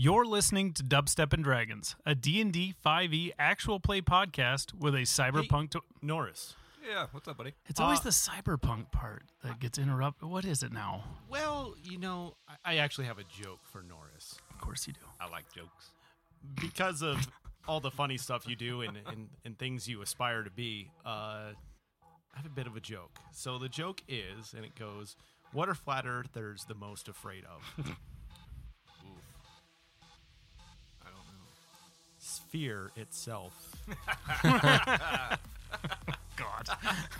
You're listening to Dubstep and Dragons, a D&D 5e E actual play podcast with a cyberpunk to- Norris. Yeah, what's up, buddy? It's always Uh, the cyberpunk part that gets interrupted. What is it now? Well, you know, I, I actually have a joke for Norris Of course you do. I like jokes. because of all the funny stuff you do and, and, and things you aspire to be. Uh, I have a bit of a joke. So the joke is, and it goes, "What are flat earthers the most afraid of?" Sphere itself. God.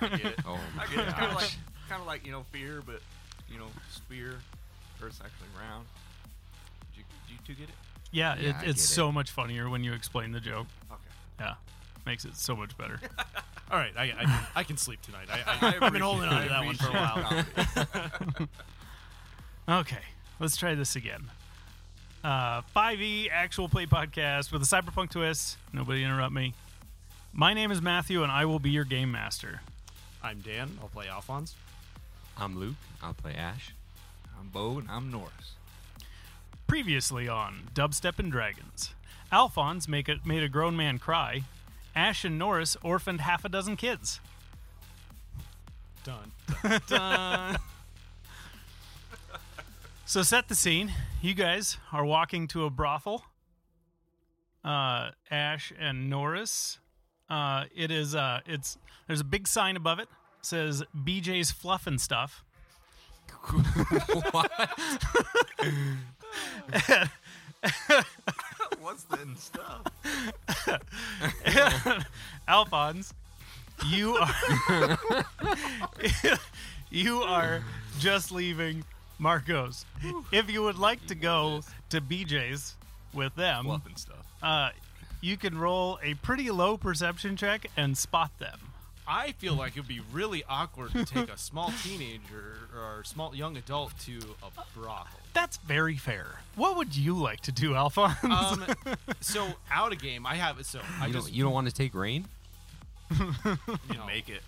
I get it. Oh I get it. Kind of like, kind of like you know, fear, but you know, sphere. Earth's actually round. Did you, did you two get it? Yeah, Yeah, it, I it's get it. so much funnier when you explain the joke. Okay. Yeah. Makes it so much better. All right, I, I, can, I can sleep tonight. I, I, I've been holding on to that one for a while. Okay, let's try this again. Uh, 5e actual play podcast with a cyberpunk twist. Nobody interrupt me. My name is Matthew, and I will be your game master. I'm Dan. I'll play Alphonse. I'm Luke. I'll play Ash. I'm Bo and I'm Norris. Previously on Dubstep and Dragons, Alphonse make a, made a grown man cry. Ash and Norris orphaned half a dozen kids. Done. So set the scene. You guys are walking to a brothel. Uh, Ash and Norris. Uh, it is. Uh, it's there's a big sign above it. says BJ's Fluff and Stuff. What? What's the stuff? Alphonse, you are you are just leaving Marcos. If you would like to go to BJ's with them, Fluff and stuff. uh, you can roll a pretty low perception check and spot them. I feel like it would be really awkward to take a small teenager or small young adult to a brothel. That's very fair. What would you like to do, Alphonse? Um, so out of game, I have it. so I You just don't, you don't want to take rain? you know, Make it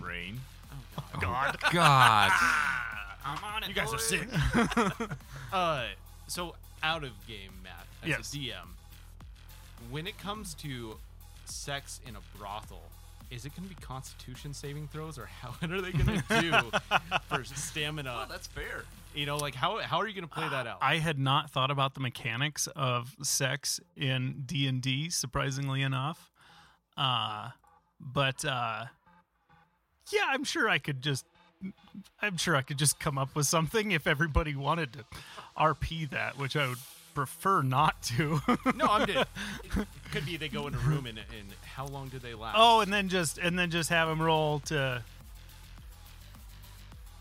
rain. God. God. I'm on it. You guys are sick. uh, so out of game, Matt, as Yes. a DM, when it comes to sex in a brothel, is it going to be Constitution saving throws, or how what are they going to do for stamina? Oh, that's fair. you know, like how how are you going to play that out? I had not thought about the mechanics of sex in D and D. Surprisingly enough, uh, but uh, yeah, I'm sure I could just. I'm sure I could just come up with something if everybody wanted to RP that, which I would prefer not to. no, I'm dead. It could be they go in a room and, and how long do they last? oh, and then just and then just have them roll to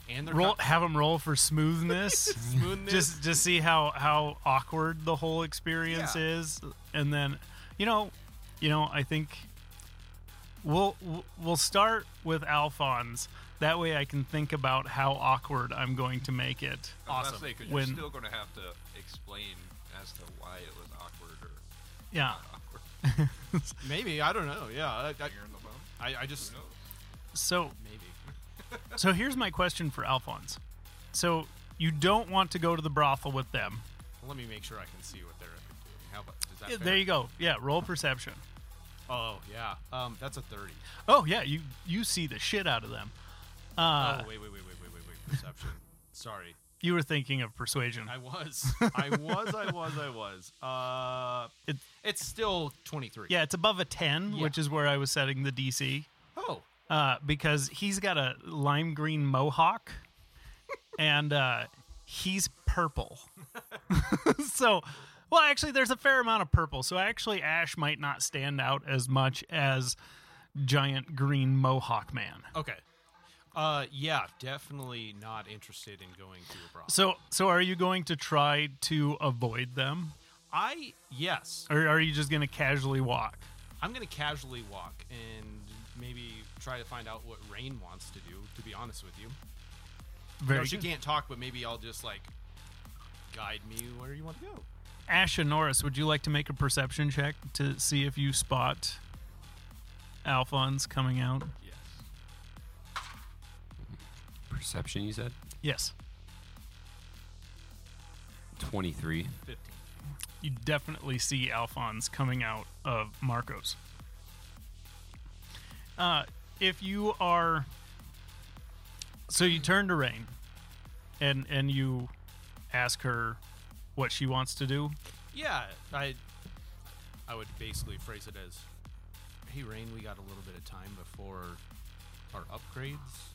and roll, not- have them roll for smoothness. smoothness. just just see how how awkward the whole experience Yeah. is and then you know you know i think we'll we'll start with alphonse that way i can think about how awkward i'm going to make it Awesome. Because When- you're still going to have to explain as to why it was awkward or yeah awkward. maybe I don't know. Yeah, I, I, the bone. I, I just Who knows? so maybe. so here's my question for alphonse so you don't want to go to the brothel with them Well, let me make sure I can see what they're doing. How about is that Yeah, fair? there you go yeah roll perception Oh yeah, um, that's a thirty. oh yeah you you see the shit out of them uh oh wait, wait, wait, wait, wait, wait, wait. Perception. Sorry, you were thinking of persuasion I was, I was, I was, I was. Uh, It- it's still twenty-three. Yeah, it's above a 10, Yeah. which is where I was setting the DC. Oh, Uh, because he's got a lime green mohawk and uh, he's purple. so, well, actually, there's a fair amount of purple. So, actually, Ash might not stand out as much as giant green mohawk man. okay. Uh, yeah, definitely not interested in going to a brothel. So, so are you going to try to avoid them, I yes, or are you just going to casually walk? I'm gonna casually walk and maybe try to find out what Rain wants to do. To be honest with you, you Very she good. can't talk, but maybe I'll just like guide me where you want to go. Ash and Norris, would you like to make a perception check to see if you spot Alphonse coming out? Yes. Perception, you said? Yes. 23. 15. you definitely see Alphonse coming out of Marcos. Uh, if you are, so you turn to Rain, and and you ask her what she wants to do. Yeah, I I would basically phrase it as, "Hey, Rain, we got a little bit of time before our upgrades.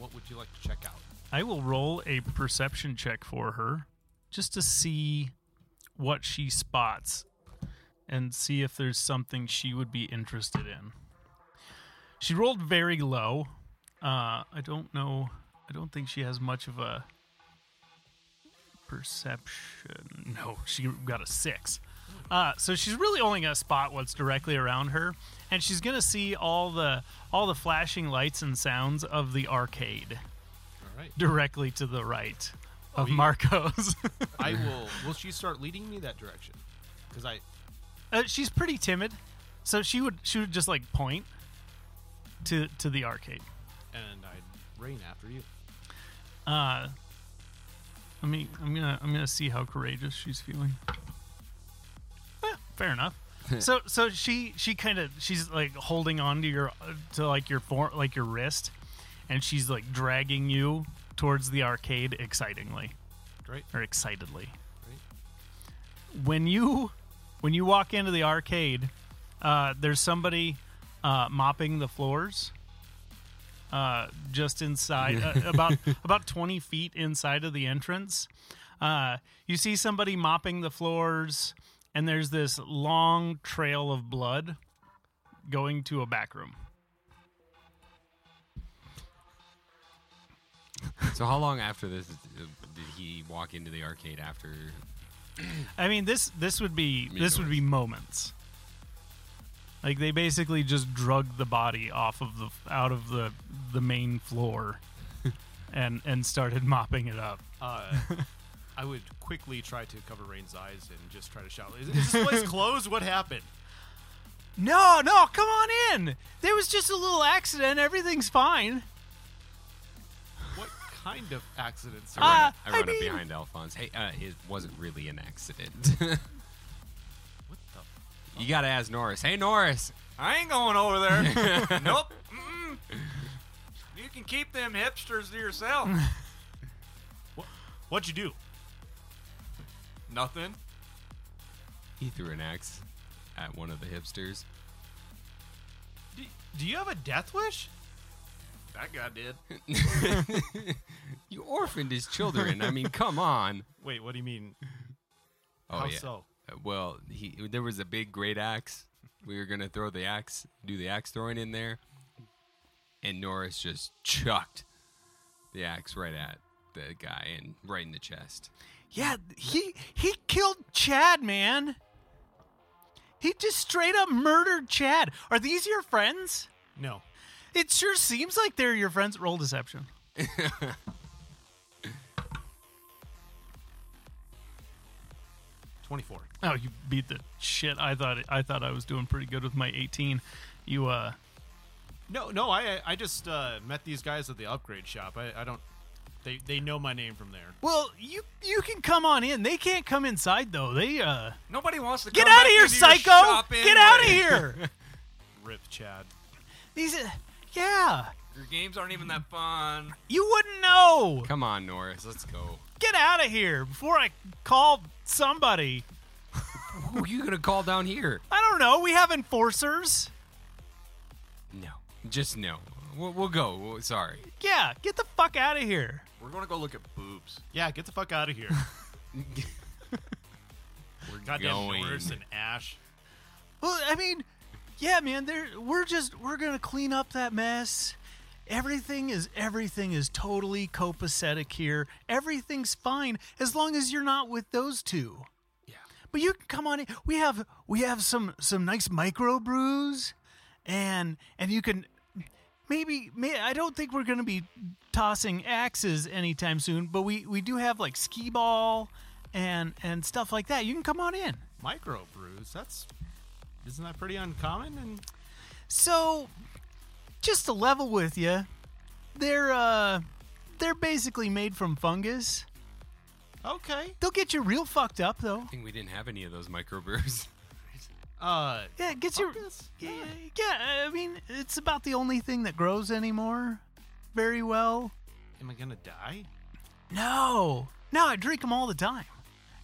What would you like to check out?" I will roll a perception check for her just to see what she spots and see if there's something she would be interested in. She rolled very low. Uh, I don't know. I don't think she has much of a perception. No, she got a six. Uh, so she's really only gonna spot what's directly around her, and she's gonna see all the all the flashing lights and sounds of the arcade All right, directly to the right of you- Marcos. I will. Will she start leading me that direction? Because I uh, she's pretty timid, so she would she would just like point to to the arcade. and I'd Rain after you. Uh, let me. I'm gonna. I'm gonna see how courageous she's feeling. Fair enough. so so she she kind of she's like holding on to your to like your form like your wrist, and she's like dragging you towards the arcade excitingly Great. or excitedly. Great. when you when you walk into the arcade, uh, there's somebody uh, mopping the floors. Uh, just inside, uh, about about twenty feet inside of the entrance, uh, you see somebody mopping the floors, and there's this long trail of blood going to a back room. So how long after this uh, did he walk into the arcade after? I mean this this would be Me this would be moments. Like they basically just drug the body off of the out of the the main floor, and and started mopping it up. Uh, I would quickly try to cover Rain's eyes and just try to shout, "Is, is this place closed? What happened?" No, no, come on in. There was just a little accident. Everything's fine. What kind of accidents? I run, Uh, up, I I run up mean- behind Alphonse. Hey, uh, it wasn't really an accident. what the? you gotta ask Norris. Hey, Norris. I ain't going over there. nope. Mm-mm. You can keep them hipsters to yourself. What, What'd you do? Nothing. He threw an axe at one of the hipsters. Do, do you have a death wish? That guy did. you orphaned his children. I mean, come on. Wait, what do you mean? Oh How yeah. so? Uh, Well, he there was a big great axe. We were gonna throw the axe, do the axe throwing in there, and Norris just chucked the axe right at the guy and right in the chest. Yeah, he he killed Chad, man. He just straight up murdered Chad. Are these your friends? No. It sure seems like they're your friends. Roll deception. Twenty-four. Oh, you beat the shit. I thought I thought I was doing pretty good with my 18. You uh No, no. I I just uh, met these guys at the upgrade shop. I, I don't. They they know my name from there. well, you you can come on in. They can't come inside though. They uh Nobody wants to Get out of here, psycho! Get out of here. Rip Chad. These uh, yeah. Your games aren't even that fun. You wouldn't know. Come on, Norris, let's go. Get out of here before I call somebody. Who are you gonna call down here? I don't know. We have enforcers. No, just no. We'll, we'll go. We'll- Sorry. Yeah, get the fuck out of here. We're gonna go look at boobs. Yeah, get the fuck out of here. We're Goddamn going. Norris and Ash. Well, I mean, yeah, man. There, we're just we're gonna clean up that mess. Everything is everything is totally copacetic here. Everything's fine as long as you're not with those two. Yeah. But you can come on in. We have we have some some nice micro brews, and and you can maybe may I don't think we're gonna be tossing axes anytime soon, but we we do have like skee ball and and stuff like that. You can come on in. Micro brews. That's isn't that pretty uncommon? And So, just to level with you, they're uh, they're basically made from fungus, Okay. They'll get you real fucked up though. I think we didn't have any of those microbrews. Uh, Yeah, it gets you. Yeah, yeah, I mean, it's about the only thing that grows anymore very well. am I gonna die? No, no, I drink them all the time.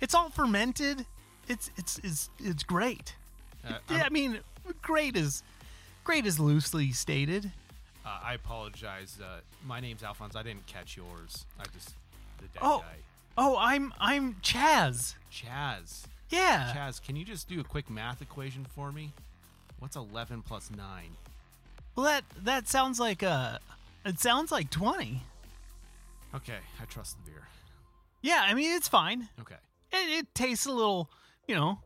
It's all fermented. It's it's it's it's great. Uh, Yeah, I mean, great is great is loosely stated. uh, I apologize. Uh, my name's Alphonse. I didn't catch yours. I just the dead Oh. guy. Oh, I'm I'm Chaz. Chaz. Yeah. Chaz, can you just do a quick math equation for me? What's 11 plus 9? Well, that that sounds like uh it sounds like twenty. Okay, I trust the beer. Yeah, I mean it's fine. Okay. It, it tastes a little, you know,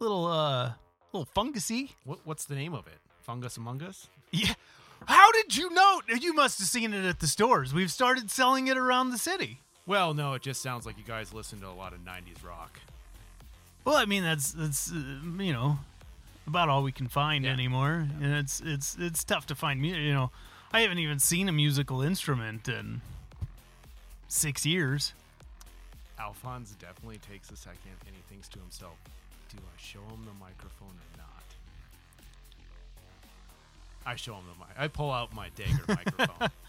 little uh, little fungusy. What, what's the name of it? Fungus Among Us? Yeah. How did you know? You must have seen it at the stores. We've started selling it around the city. Well, no, it just sounds like you guys listen to a lot of 90s rock. Well, I mean that's that's uh, you know about all we can find Yeah. anymore, and it's it's it's tough to find. mu- You know, I haven't even seen a musical instrument in six years. Alphonse definitely takes a second and he thinks to himself, do I show him the microphone or not? I show him the mic. I pull out my dagger microphone.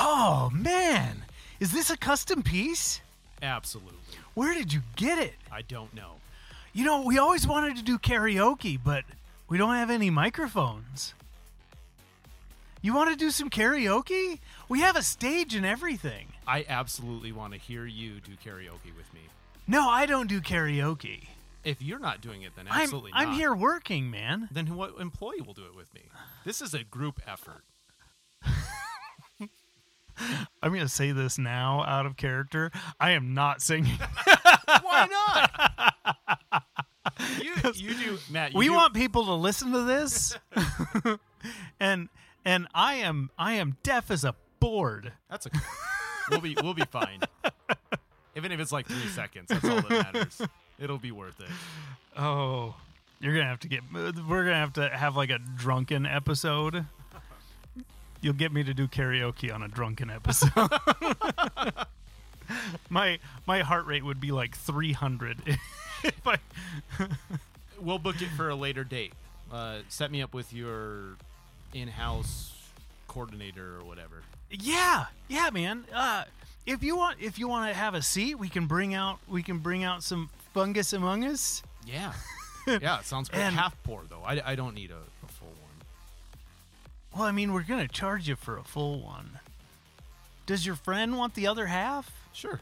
Oh man, is this a custom piece? Absolutely. Where did you get it? I don't know. You know, we always wanted to do karaoke, but we don't have any microphones. You want to do some karaoke? We have a stage and everything. I absolutely want to hear you do karaoke with me. No, I don't do karaoke. If you're not doing it, then I'm absolutely I'm not. here working, man. Then what employee will do it with me? This is a group effort. I'm to say this now out of character. I am not singing. Why not? you, you do, Matt. You we do- want people to listen to this. and and I am I am deaf as a board. That's okay. We'll be we'll be fine. Even if it's like three seconds, that's all that matters. It'll be worth it. Oh, you're gonna have to get. We're gonna have to have like a drunken episode. You'll get me to do karaoke on a drunken episode. my my heart rate would be like 300 if I. We'll book it for a later date. Uh, set me up with your in-house coordinator or whatever. Yeah, yeah, man. Uh, if you want, if you want to have a seat, we can bring out we can bring out some fungus among us. Yeah, yeah. It sounds great. And- Half pour though. I, I don't need a, a full one. Well, I mean, we're gonna charge you for a full one. Does your friend want the other half? Sure.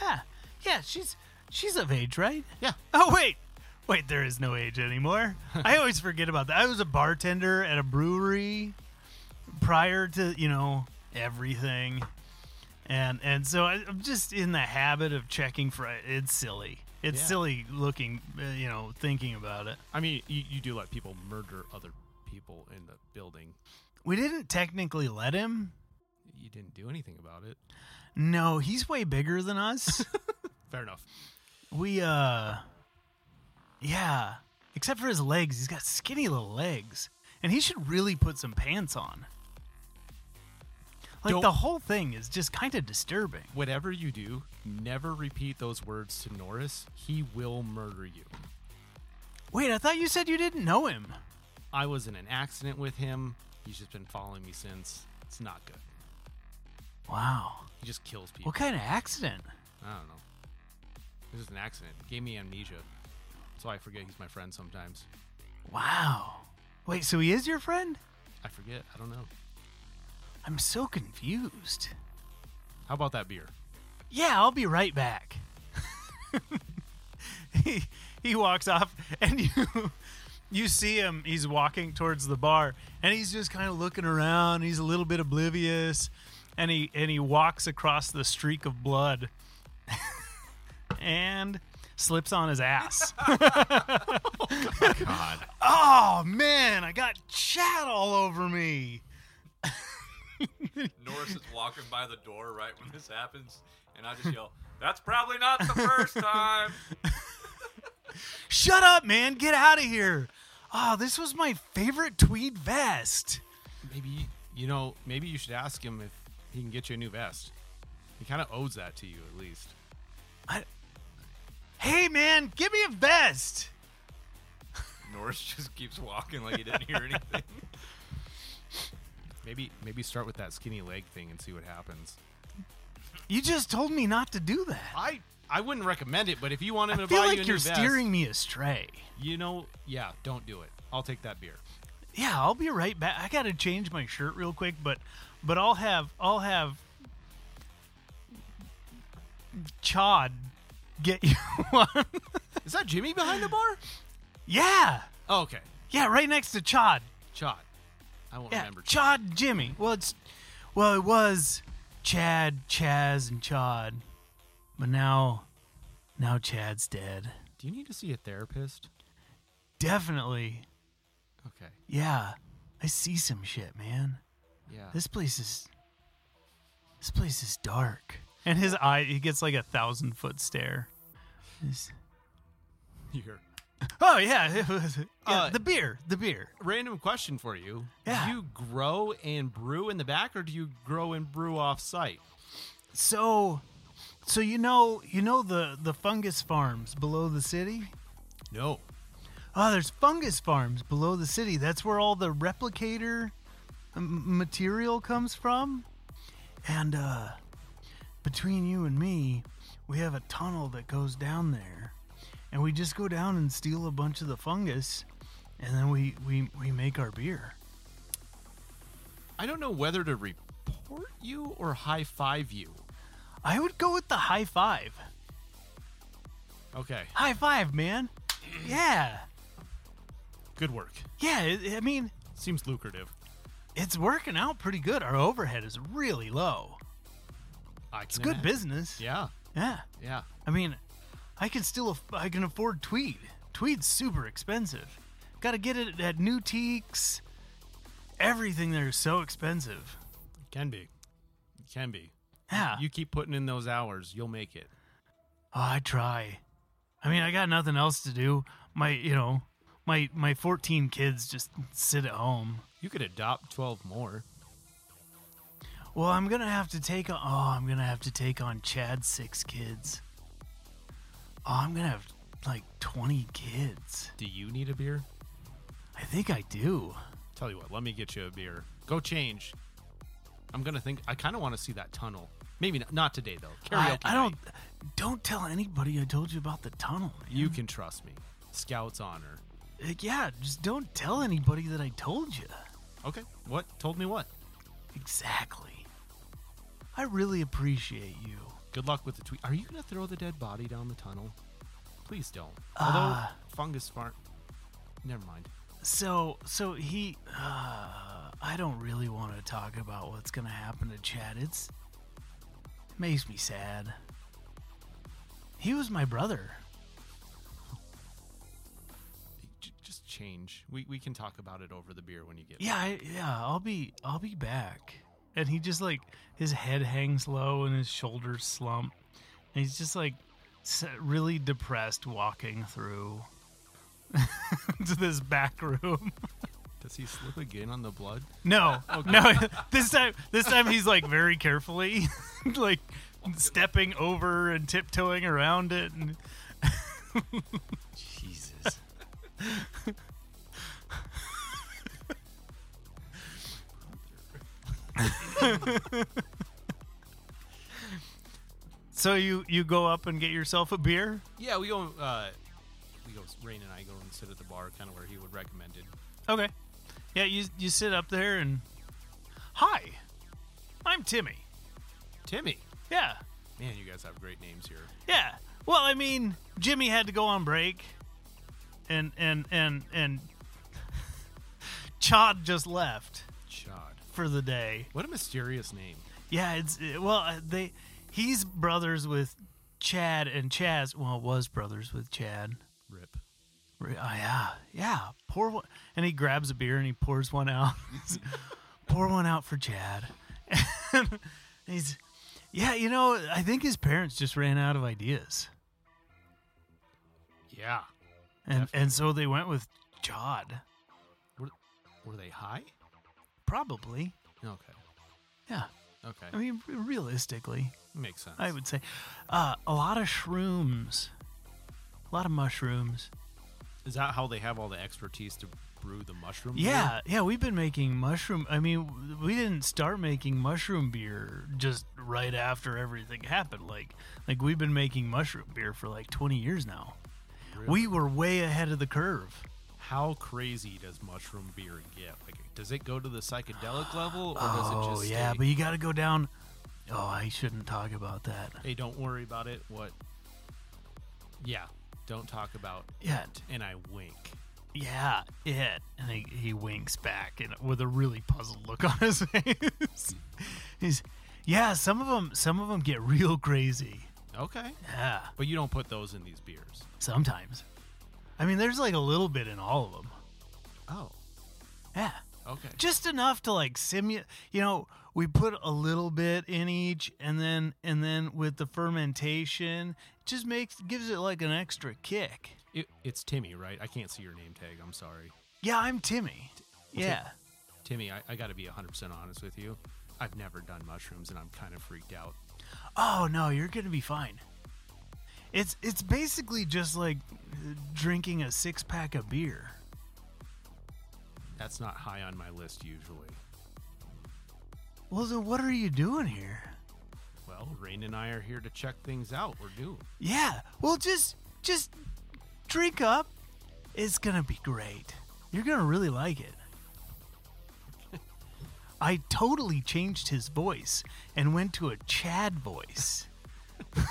Yeah, yeah. She's she's of age, right? Yeah. Oh wait, wait. There is no age anymore. I always forget about that. I was a bartender at a brewery prior to you know everything, and and so I, I'm just in the habit of checking for. It's silly. It's Yeah. silly looking, uh, you know, thinking about it. I mean, you, you do let people murder other people in the building. We didn't technically let him. You didn't do anything about it. No, he's way bigger than us. Fair enough. we uh, yeah. Except for his legs, he's got skinny little legs, and he should really put some pants on. Like Don't- the whole thing is just kind of disturbing. Whatever you do, never repeat those words to Norris. He will murder you. Wait, I thought you said you didn't know him. I was in an accident with him. He's just been following me since. It's not good. Wow. He just kills people. What kind of accident? I don't know. This is an accident. Gave me amnesia. So I forget he's my friend sometimes. Wow. Wait, so he is your friend? I forget. I don't know. I'm so confused. How about that beer? Yeah, I'll be right back. he he walks off and you you see him he's walking towards the bar and he's just kind of looking around, he's a little bit oblivious and he and he walks across the streak of blood and slips on his ass. Oh, God. oh man, I got chat all over me. Norris is walking by the door right when this happens, and I just yell, "That's probably not the first time." Shut up, man. Get out of here. Oh, this was my favorite tweed vest. Maybe, you know, maybe you should ask him if he can get you a new vest. He kind of owes that to you, at least. Hey, man, give me a vest. Norris just keeps walking like he didn't hear anything. Maybe maybe start with that skinny leg thing and see what happens. You just told me not to do that. I I wouldn't recommend it, but if you want him I to feel buy you like a you're new vest, steering me astray. you know, yeah, don't do it. I'll take that beer. Yeah, I'll be right back. I gotta change my shirt real quick, but but I'll have I'll have Chod get you one. Is that Jimmy behind the bar? yeah, Oh, okay. yeah, right next to Chod. Chad. I won't Yeah, remember. Chod Jimmy. Well, it's well, it was Chad, Chaz, and Chod, but now now Chad's dead. Do you need to see a therapist? Definitely, Okay. yeah. I see some shit, man. Yeah. This place is this place is dark. And his eye he gets like a thousand foot stare. He's- Here. oh yeah, yeah Uh, the beer, the beer. Random question for you. Yeah. Do you grow and brew in the back or do you grow and brew off site? So so you know you know the the fungus farms below the city? No. Oh, there's fungus farms below the city. That's where all the replicator m- material comes from. And uh between you and me, we have a tunnel that goes down there. And we just go down and steal a bunch of the fungus and then we we we make our beer. I don't know whether to report you or high five you. I would go with the high five. Okay. High five, man. Yeah. Good work. Yeah, it, I mean, Seems lucrative. it's working out pretty good. Our overhead is really low. I It's good imagine. business. Yeah. Yeah. Yeah. I mean, I can still aff- I can afford tweed. Tweed's super expensive. Got to get it at New Teaks. Everything there is so expensive. Can be. Can be. Yeah. You keep putting in those hours, you'll make it. oh, I try. I mean, I got nothing else to do. My, you know, my my 14 kids just sit at home. You could adopt 12 more. Well, I'm gonna have to take on. Oh, I'm gonna have to take on Chad's six kids. Oh, I'm gonna have like 20 kids. Do you need a beer? I think I do. Tell you what, let me get you a beer. Go change. I'm gonna think. I kind of want to see that tunnel. Maybe not, not today though. I, Karaoke. I don't. night. Don't tell anybody I told you about the tunnel. Man. You can trust me. Scout's honor. Uh, yeah, just don't tell anybody that I told you. Okay. What? Told me what? Exactly. I really appreciate you. Good luck with the tweet. Are you gonna throw the dead body down the tunnel? Please don't. Although Uh, fungus fart. Never mind. So, so he. Uh, I don't really want to talk about what's gonna happen to Chad. It's makes me sad. He was my brother. Just change. We we can talk about it over the beer when you get. Yeah, I, yeah. I'll be, I'll be back. And he just like his head hangs low and his shoulders slump. And he's just like really depressed walking through to this back room. Does he slip again on the blood? No, no. This time, this time he's like very carefully, like stepping over and tiptoeing around it. And Jesus. so you you go up and get yourself a beer. Yeah, we go. Uh, we go. Rain and I go and sit at the bar, kind of where he would recommend it. Okay. Yeah, you you sit up there and hi, I'm Timmy. Timmy. Yeah, Man, you guys have great names here. yeah. Well, I mean, Jimmy had to go on break, and and and and Chad just left Chad. for the day. What a mysterious name. Yeah, it's it- well uh, they he's brothers with Chad and Chaz. Well, was brothers with Chad. Oh, yeah, yeah. Pour one, and he grabs a beer and he pours one out. Pour one out for Chad. and he's, yeah, you know, I think his parents just ran out of ideas, Yeah. and Definitely. and so they went with Chad. Were, were they high? Probably, Okay. yeah. Okay. I mean, realistically, Makes sense. I would say uh, a lot of shrooms. a lot of mushrooms. Is that how they have all the expertise to brew the mushroom? beer? Yeah, yeah, we've been making mushroom. I mean, we didn't start making mushroom beer just right after everything happened. Like, like we've been making mushroom beer for like 20 years now. We were way ahead of the curve. How crazy does mushroom beer get? Like, does it go to the psychedelic level, or does it Oh just? yeah, stay- but you got to go down. Oh, I shouldn't talk about that. hey, don't worry about it. What? Yeah, don't talk about Yeah. it. And I wink. Yeah, it. And he, he winks back and with a really puzzled look on his face. He's, yeah. Some of them, some of them get real crazy. Okay, Yeah, but you don't put those in these beers. sometimes. I mean, there's like a little bit in all of them. Oh, Yeah. Okay. just enough to like simulate you know we put a little bit in each and then and then with the fermentation just makes gives it like an extra kick It, it's Timmy, right? I can't see your name tag. I'm sorry. yeah i'm timmy yeah Timmy, I, I got to be 100% honest with you. I've never done mushrooms and I'm kind of freaked out. oh no you're gonna be fine it's it's basically just like drinking a six pack of beer That's not high on my list usually. well then what are you doing here Well, Rain and I are here to check things out. We're due. yeah well just just drink up it's gonna be great you're gonna really like it i totally changed his voice and went to a chad voice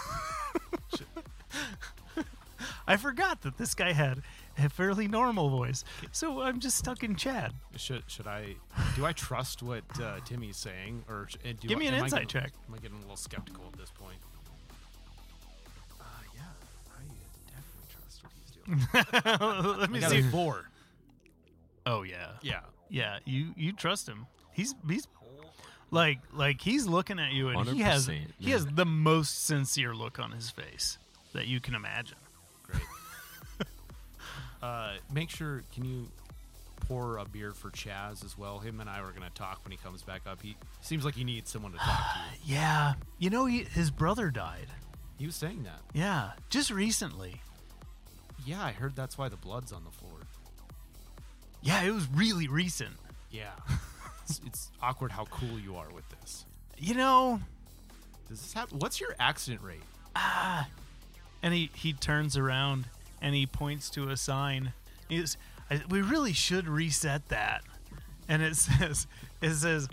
i forgot that this guy had a fairly normal voice so i'm just stuck in chad Should should I? Do I trust what uh, Timmy's saying, or sh- do Give I, me an am I insight getting- check. Am I getting a little skeptical at this point? Uh, yeah, I definitely trust what he's doing. let me I got see a four. oh yeah Yeah. yeah you you trust him he's he's like like he's looking at you and he has 100%, he has the most sincere look on his face that you can imagine Great. Uh, make sure. Can you pour a beer for Chaz as well? Him and I were gonna talk when he comes back up. He seems like he needs someone to talk to. yeah you know he, his brother died He was saying that. yeah just recently Yeah, I heard that's why the blood's on the floor. yeah it was really recent Yeah. it's, it's awkward how cool you are with this. you know Does this happen? What's your accident rate? Ah. And he he turns around and he points to a sign he's we really should reset that and it says it says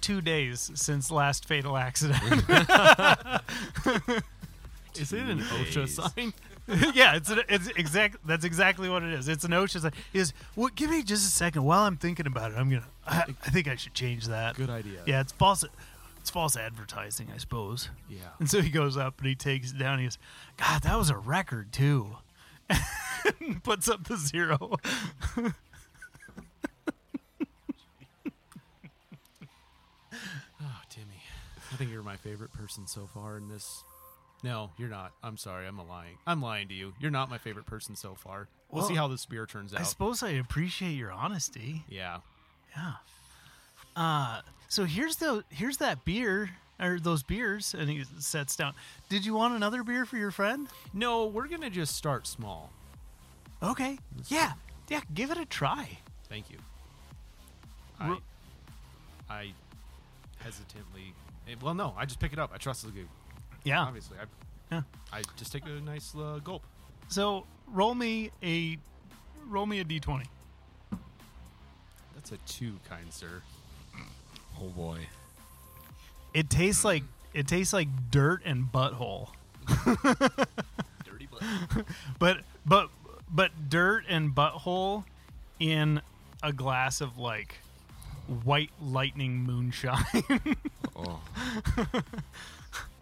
two days since last fatal accident Is it an OSHA sign? yeah, it's an, it's exact. That's exactly what it is. It's an OSHA. sign. Is well, give me just a second while I'm thinking about it. I'm gonna. I, I think I should change that. Good idea. Yeah, it's false. It's false advertising, I suppose. Yeah. And so he goes up and he takes it down. He goes, "God, that was a record too." Puts up the zero. Oh, Timmy. I think you're my favorite person so far in this. No, you're not. I'm sorry. I'm lying. I'm lying to you. You're not my favorite person so far. We'll, see how this beer turns out. I suppose I appreciate your honesty. yeah. Yeah. Uh so here's the here's that beer or those beers and he sets down. Did you want another beer for your friend? No, we're going to just start small. Okay. Yeah. Yeah, give it a try. Thank you. I, I hesitantly. eh, Well, no, I just pick it up. I trust the goo. Yeah. Obviously, I, Yeah. I just take a nice uh, gulp. So roll me a roll me a d twenty. That's a two, kind sir. Oh boy. It tastes like it tastes like dirt and butthole. Dirty blood. But but but dirt and butthole in a glass of like white lightning moonshine. Oh.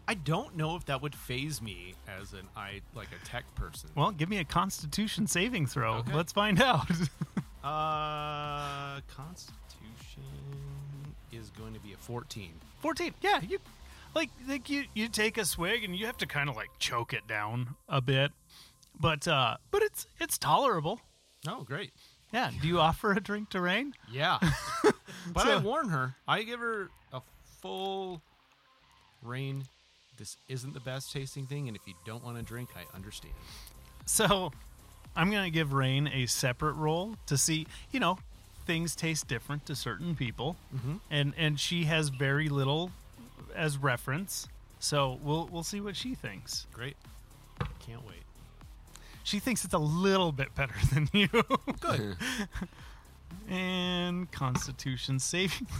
I don't know if that would faze me as an I like a tech person. well, give me a constitution saving throw. Okay. Let's find out. Uh, Constitution is going to be a 14. 14. Yeah, you like like you you take a swig and you have to kind of like choke it down a bit. But uh but it's it's tolerable. Oh, great. Yeah, do you offer a drink to Rain? Yeah. but I warn her. I give her a full rain. This isn't the best tasting thing, and if you don't want to drink, I understand. So I'm going to give Rain a separate roll to see, you know, things taste different to certain people. Mhm. And and she has very little as reference. So we'll we'll see what she thinks. Great. Can't wait. She thinks it's a little bit better than you. Good. and Constitution saving.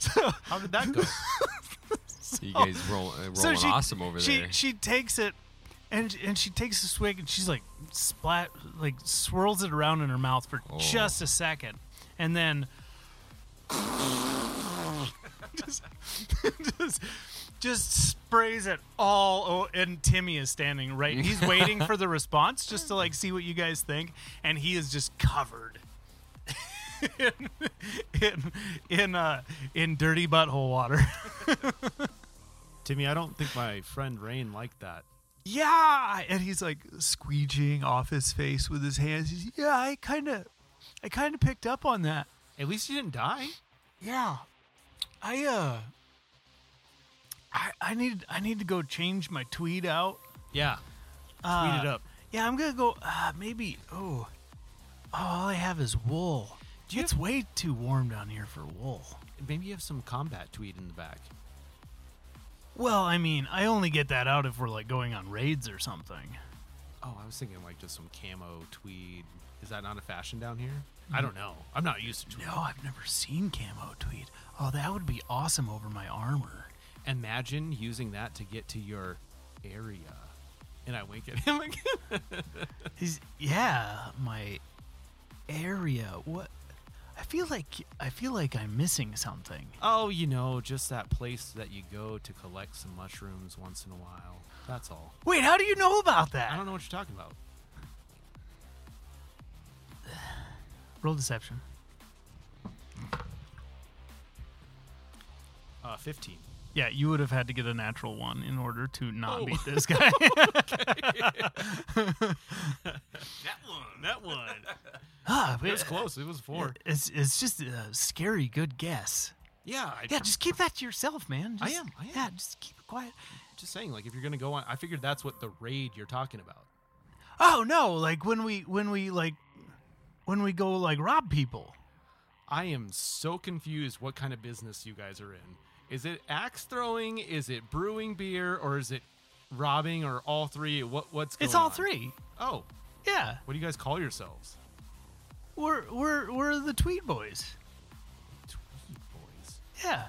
so, How did that go? You guys roll, uh, rolling so she, awesome over she, there. She takes it, and and she takes a swig, and she's like splat, like swirls it around in her mouth for Oh. just a second, and then just, just just sprays it all. Oh, and Timmy is standing right. He's waiting for the response just to like see what you guys think, and he is just covered. in in in, uh, in dirty butthole water. Timmy, I don't think my friend Rain liked that. Yeah and he's like squeegeeing off his face with his hands he's, yeah i kind of i kind of picked up on that At least you didn't die. yeah i uh i i need i need to go change my tweed out Yeah. uh, Tweet it up. yeah i'm gonna go uh maybe oh oh all i have is wool it's way too warm down here for wool Maybe you have some combat tweed in the back. Well i mean i only get that out if we're like going on raids or something Oh, I was thinking like just some camo tweed. Is that not a fashion down here? I mm. don't know. I'm not used to tweed. no i've never seen camo tweed oh that would be awesome over my armor Imagine using that to get to your area. And I wink at him again. Is yeah, my area. What? I feel like I feel like I'm missing something. oh, you know, just that place that you go to collect some mushrooms once in a while. That's all. Wait, how do you know about that? I don't know what you're talking about. Roll deception. Uh, 15. Yeah, you would have had to get a natural one in order to not Oh. beat this guy. That one. That one. ah, It was close. It was four. It's it's just a scary good guess. Yeah. I, Yeah, just keep that to yourself, man. I am, I am. Yeah, just keep it quiet. just saying, like, if you're going to go on, I figured that's what the raid you're talking about. Oh no, like when we when we like when we go like rob people. I am so confused what kind of business you guys are in. Is it axe throwing? Is it brewing beer? Or is it robbing? Or all three? What What's going It's all on? three. Oh, Yeah. what do you guys call yourselves? We're we're we're the Tweed Boys. Tweed boys. Yeah.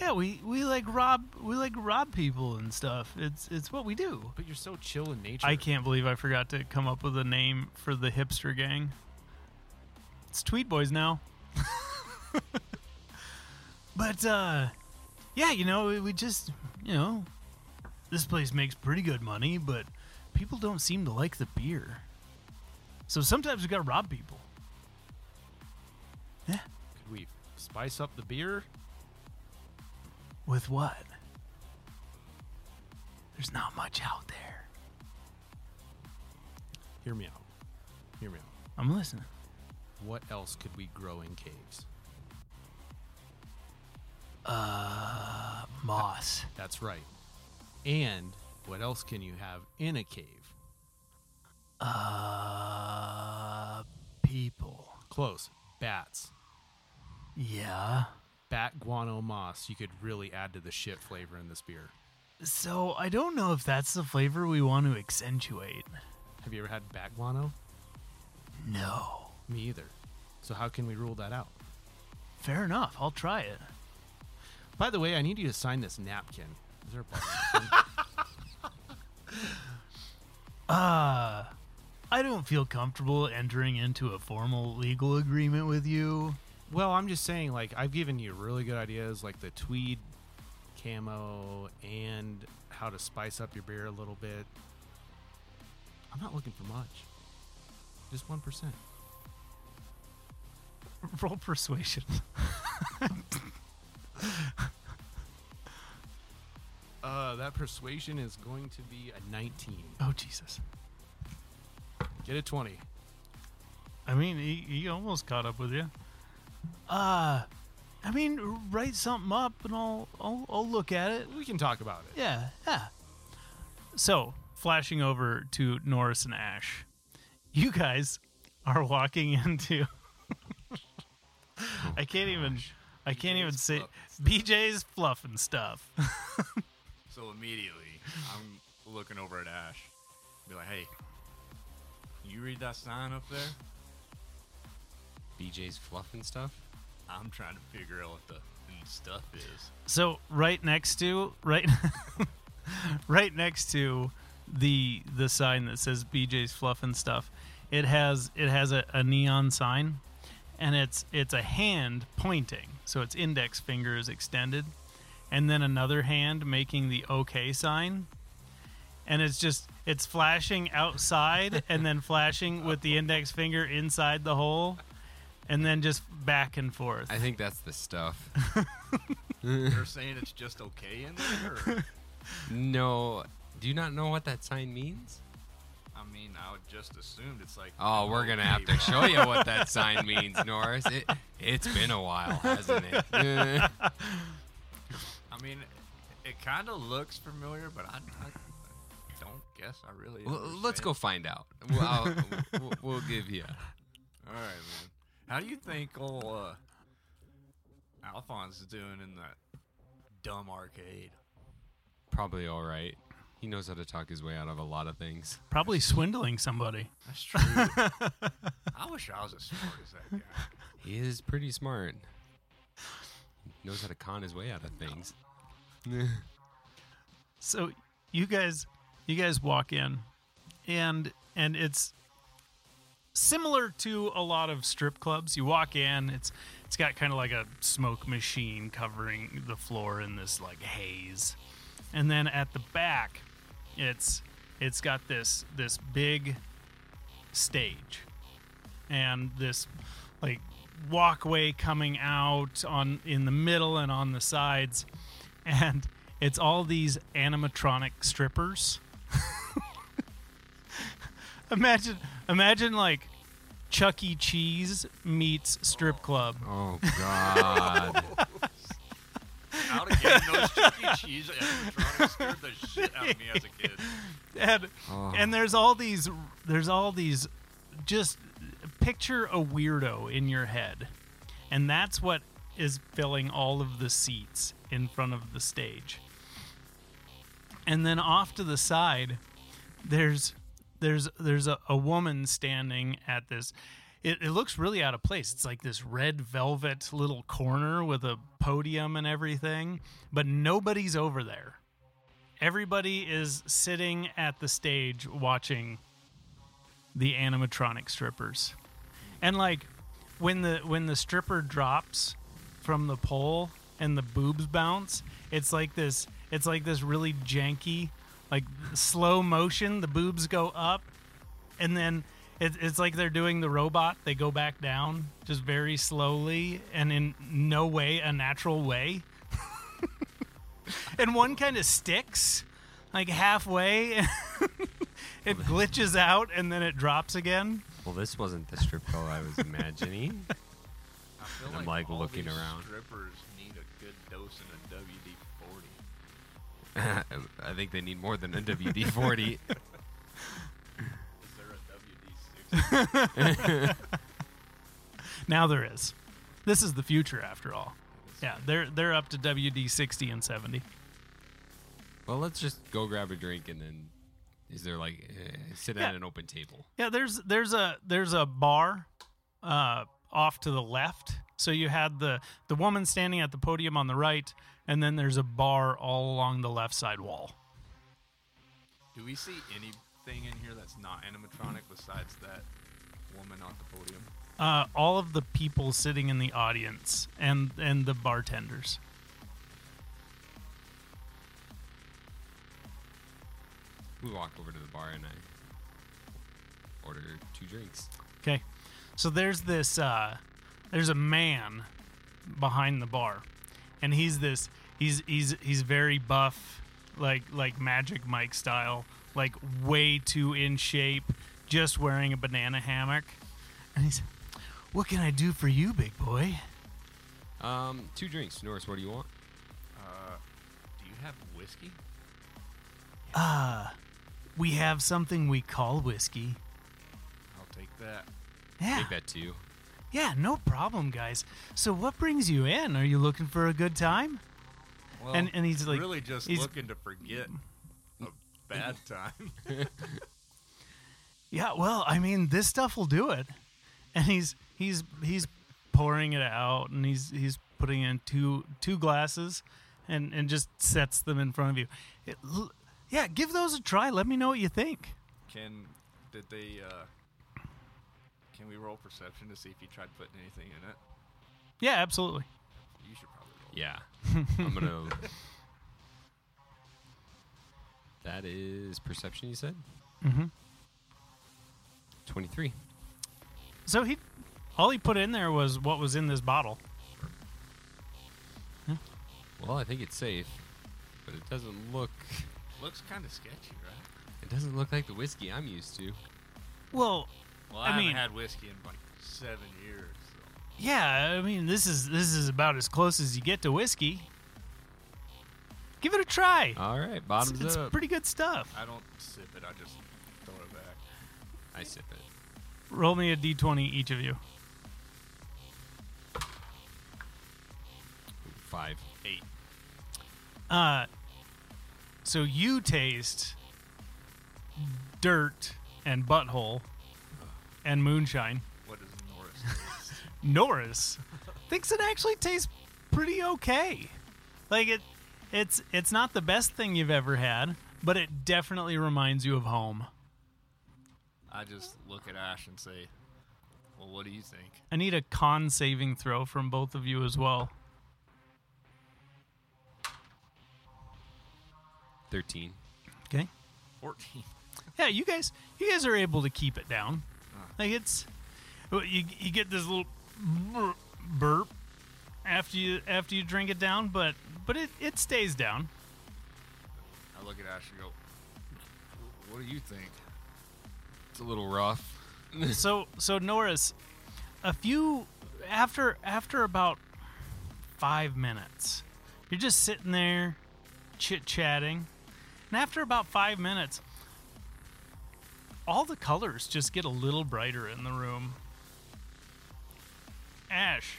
Yeah, we, we like rob we like rob people and stuff. It's it's what we do. But you're so chill in nature. I can't believe I forgot to come up with a name for the hipster gang. It's Tweed Boys now. but uh yeah, you know, we- just, you know, this place makes pretty good money, but people don't seem to like the beer. So sometimes we got to rob people. Yeah. Could we spice up the beer? With what? There's not much out there. Hear me out. Hear me out. I'm listening. What else could we grow in caves? Uh, moss. That's right. And what else can you have in a cave? Uh, people. Close. Bats. Yeah. Bat guano moss. You could really add to the shit flavor in this beer. So I don't know if that's the flavor we want to accentuate. Have you ever had bat guano? No. Me either. So how can we rule that out? Fair enough. I'll try it. By the way, I need you to sign this napkin. Is there a? Uh, I don't feel comfortable entering into a formal legal agreement with you. well, I'm just saying, like, I've given you really good ideas, like the tweed camo and how to spice up your beer a little bit. I'm not looking for much. Just 1%. Roll persuasion. that persuasion is going to be a 19. Oh Jesus. Get a 20. I mean, he, he almost caught up with you. Uh, I mean, write something up and I'll I'll, I'll look at it. We can talk about it. Yeah, yeah. So, flashing over to Norris and Ash. You guys are walking into. I can't even. I can't even say BJ's fluff and stuff. So immediately, I'm looking over at Ash. Be like, hey, you read that sign up there? BJ's fluff and stuff. I'm trying to figure out what the stuff is. So right next to right right next to the the sign that says BJ's Fluff and Stuff, it has it has a, a neon sign, and it's it's a hand pointing, so its index finger is extended, and then another hand making the OK sign, and it's just it's flashing outside and then flashing with the index finger inside the hole, and then just back and forth. I think that's the stuff. You're saying it's just okay in there? Or? no, do you not know what that sign means? I mean, I would just assumed it's like. Oh, we're gonna have to okay, show you what that sign means, Norris. It it's been a while, hasn't it? I mean, it kind of looks familiar, but I, I don't guess I really. well, let's go find out. We'll, I'll, we'll, we'll give you. All right, man. How do you think old uh, Alphonse is doing in that dumb arcade? Probably all right. He knows how to talk his way out of a lot of things. Probably swindling somebody. That's true. I wish I was as smart as that guy. He is pretty smart. Knows how to con his way out of things. so you guys you guys walk in and and it's similar to a lot of strip clubs. You walk in it's it's got kind of like a smoke machine covering the floor in this like haze. And then at the back it's it's got this this big stage. And this like walkway coming out on in the middle and on the sides and it's all these animatronic strippers. imagine, imagine like Chuck E. Cheese meets strip club. Oh God! Out again, those Chuck E. Cheese animatronics scared the shit out of me as a kid. And, Oh. and there's all these, there's all these, just picture a weirdo in your head, and that's what is filling all of the seats in front of the stage. And then off to the side, there's there's there's a, a woman standing at this it, it looks really out of place. It's like this red velvet little corner with a podium and everything but nobody's over there. Everybody is sitting at the stage watching the animatronic strippers. And like when the when the stripper drops from the pole and the boobs bounce it's like this it's like this really janky like slow motion the boobs go up and then it, it's like they're doing the robot they go back down just very slowly and in no way a natural way and one kind of sticks like halfway it glitches out and then it drops again well, this wasn't the strip club I was imagining. I feel I'm, like, like, all looking these around. Strippers need a in a WD forty. I think they need more than a WD forty. Is there a WD sixty? now there is this is the future after all yeah they're they're up to wd 60 and 70 well, let's just go grab a drink and then. Is there like uh, sit Yeah. at an open table? Yeah, there's there's a there's a bar uh, off to the left. So you had the the woman standing at the podium on the right, and then there's a bar all along the left side wall. Do we see anything in here that's not animatronic besides that woman on the podium? Uh, all of the people sitting in the audience and and the bartenders. We walk over to the bar and I order two drinks. Okay, so there's this uh, there's a man behind the bar, and he's this he's he's he's very buff, like like Magic Mike style, like way too in shape, just wearing a banana hammock, and he's, "What can I do for you, big boy?" Um, two drinks. Norris, what do you want? Uh, do you have whiskey? Uh, we have something we call whiskey. I'll take that. Yeah. Take that too. Yeah, no problem, guys. So what brings you in? Are you looking for a good time? Well, And- and he's like- really just looking to forget a bad time. Yeah, well, I mean, this stuff will do it. And he's he's he's pouring it out and he's he's putting in two two glasses and and just sets them in front of you. It, yeah, give those a try. Let me know what you think. Can did they? uh Can we roll perception to see if he tried putting anything in it? Yeah, absolutely. You should probably roll. Yeah. I'm gonna. that is perception. You said. Mm-hmm. Twenty-three. So he all he put in there was what was in this bottle. Well, I think it's safe, but it doesn't look. Looks kind of sketchy, right? It doesn't look like the whiskey I'm used to. Well, Well, I I, haven't mean- had whiskey in like seven years. So. yeah, I mean, this is this is about as close as you get to whiskey. Give it a try. All right, It's, bottoms it's up. pretty good stuff. I don't sip it. I just throw it back. I sip it. Roll me a d20 each of you. Five. Eight. Uh, so you taste dirt and butthole and moonshine. What is Norris taste? Norris thinks it actually tastes pretty okay. Like it, it's it's not the best thing you've ever had, but it definitely reminds you of home. I just look at Ash and say, "Well, what do you think?" I need a con saving throw from both of you as well. Thirteen. Okay. Fourteen. Yeah, you guys, you guys are able to keep it down. Like it's, you you get this little burp after you after you drink it down, but but it it stays down. I look at Ash and go, "What do you think?" It's a little rough. so so Norris, a few after after about five minutes, you're just sitting there chit chatting, and after about five minutes, all the colors just get a little brighter in the room. Ash,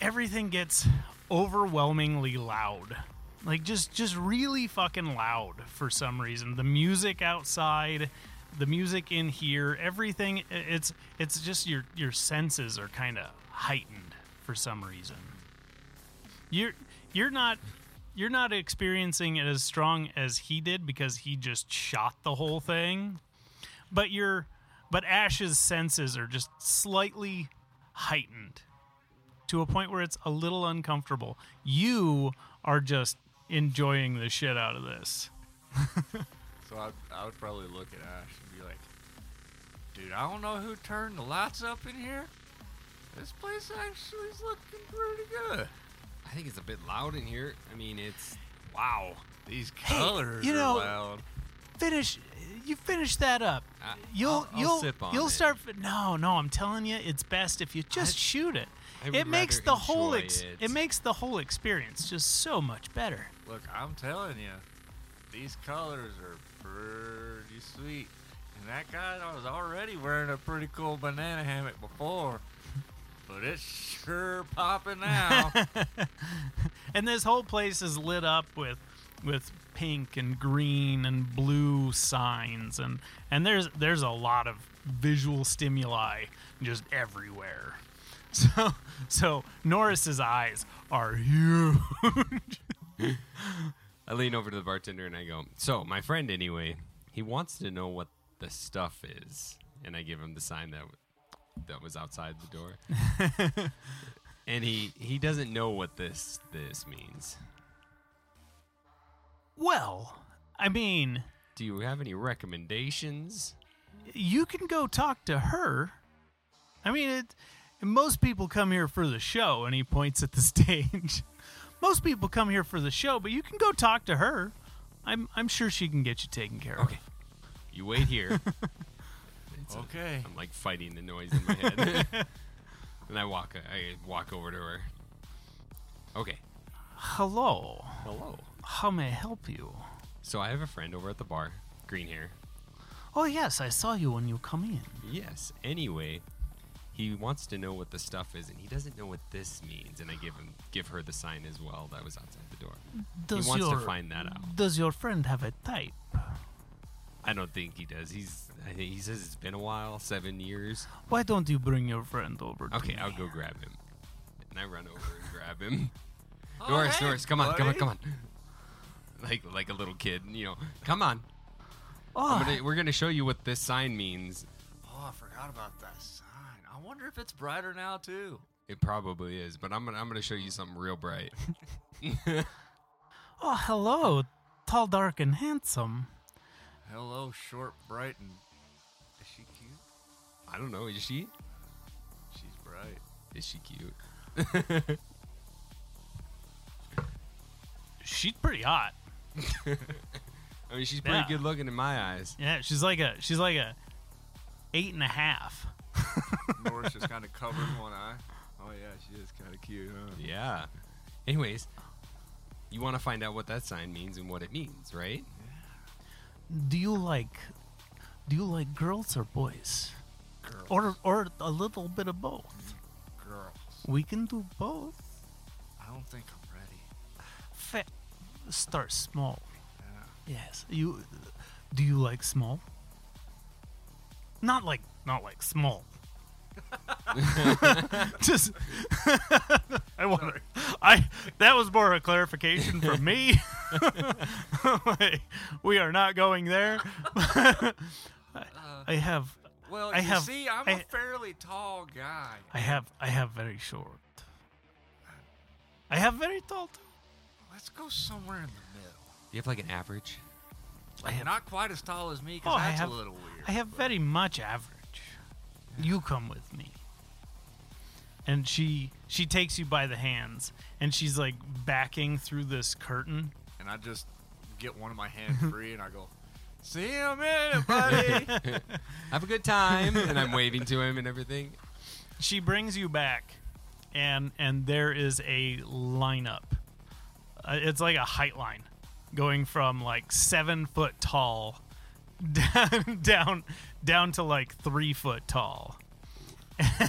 everything gets overwhelmingly loud. Like just just really fucking loud for some reason. The music outside, the music in here, everything it's it's just your your senses are kind of heightened for some reason. You're you're not you're not experiencing it as strong as he did because he just shot the whole thing. But you're but Ash's senses are just slightly heightened to a point where it's a little uncomfortable. You are just enjoying the shit out of this. So I, I would probably look at Ash and be like, "Dude, I don't know who turned the lights up in here. This place actually is looking pretty good. I think it's a bit loud in here. I mean, it's wow. These colors you are know- loud." Finish you finish that up. I- You'll I'll- I'll you'll sip on you'll it. start No, no, I'm telling you it's best if you just I- shoot it. It makes the whole ex- it. it makes the whole experience just so much better. Look, I'm telling you, these colors are pretty sweet. And that guy was already wearing a pretty cool banana hammock before. But it's sure popping now. and this whole place is lit up with with pink and green and blue signs and and there's there's a lot of visual stimuli just everywhere so so norris's eyes are huge I lean over to the bartender and I go, "So, my friend, anyway, he wants to know what the stuff is." And I give him the sign that that was outside the door. and he he doesn't know what this this means. well i mean Do you have any recommendations? you can go talk to her i mean it most people come here for the show and he points at the stage most people come here for the show but you can go talk to her i'm i'm sure she can get you taken care of Okay. You wait here. It's okay. I'm like fighting the noise in my head. and I walk I walk over to her. Okay. hello Hello. how may i help you So I have a friend over at the bar, green hair. Oh yes, I saw you when you come in. Yes. Anyway, he wants to know what the stuff is, and he doesn't know what this means. And I give him, give her the sign as well that was outside the door. Does wants to find that out. Does your friend have a type? I don't think he does. He's, I think he says it's been a while, seven years. Why don't you bring your friend over? To Okay, me? I'll go grab him. And I run over and grab him. Norris, oh, hey, Norris, come on, come on, come on. Like, like a little kid, you know. Come on. Oh, gonna, we're gonna show you what this sign means. Oh, I forgot about that sign. I wonder if it's brighter now too. It probably is, but I'm gonna, I'm gonna show you something real bright. oh, hello, tall, dark, and handsome. Hello, short, bright, and is she cute? I don't know. Is she? She's bright. Is she cute? She's pretty hot. I mean, she's pretty Yeah. good looking in my eyes. Yeah, she's like a she's like a eight and a half. Norris just kind of covered one eye. Oh yeah, she is kind of cute, huh? Yeah. Anyways, you want to find out what that sign means and what it means, right? Do you like do you like girls or boys? Girls. Or or a little bit of both? girls. We can do both. I don't think I'm ready. Fa- start small. Yeah. Yes. You do you like small? Not like not like small. Just I wonder. I that was more of a clarification from me. Like, we are not going there. I have Well, I you have- see, I'm I- a fairly tall guy. I have I have very short. I have very tall too. Let's go somewhere in the middle. Do you have like an average? I have Not quite as tall as me, because Oh, I that's have- a little weird. I have but- very much average. You come with me. And she she takes you by the hands and she's like backing through this curtain. And I just get one of my hands free, and I go, "See you in a minute, buddy." Have a good time. and I'm waving to him and everything. She brings you back and and there is a lineup. Uh, it's like a height line going from like 7 foot tall down down down to like 3 foot tall.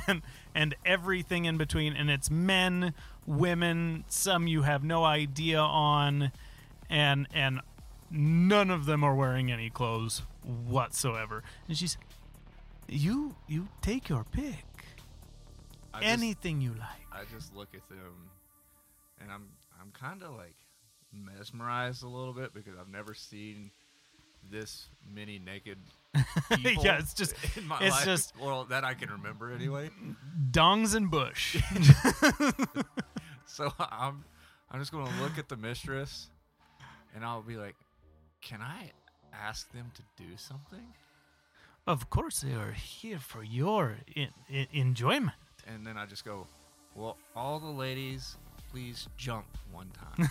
and and everything in between and it's men women some you have no idea on and and none of them are wearing any clothes whatsoever and she's you you take your pick I just- anything you like I just look at them, and I'm I'm kind of like mesmerized a little bit because I've never seen this many naked. Yeah, it's just- in my it's life. just- well that I can remember anyway. dongs and bush So I'm I'm just gonna look at the mistress, and I'll be like, "Can I ask them to do something?" of course they are here for your in, in, enjoyment And then I just go, "Well, all the ladies, please jump one time."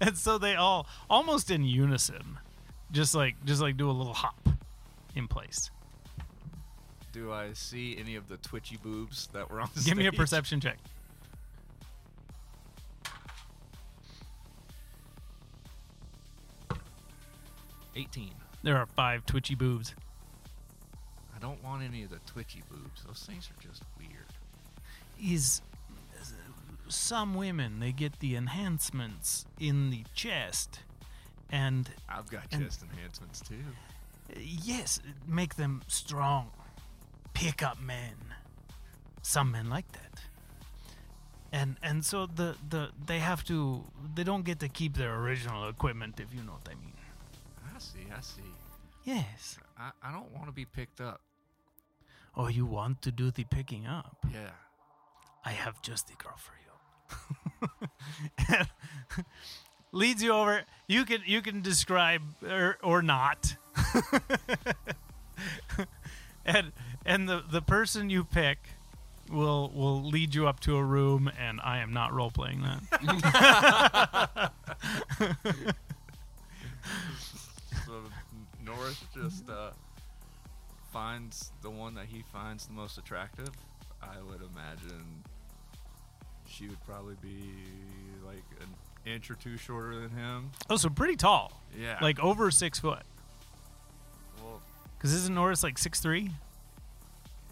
and so they all almost in unison just like just like do a little hop in place do I see any of the twitchy boobs that were on the give me a perception check 18. there are five twitchy boobs I don't want any of the twitchy boobs. Those things are just weird. is some women they get the enhancements in the chest and I've got And- chest enhancements too. yes make them strong pick up men some men like that and and so the the they have to they don't get to keep their original equipment if you know what i mean I see, I see. yes I, I don't want to be picked up. oh you want to do the picking up Yeah. I have just the girl for you. And leads you over. You can you can describe or or not. and and the the person you pick will will lead you up to a room and I am not role playing that. So Norris just uh, finds the one that he finds the most attractive. I would imagine she would probably be like an inch or two shorter than him. Oh, so pretty tall. Yeah. Like over six foot. well, Because isn't Norris like six three?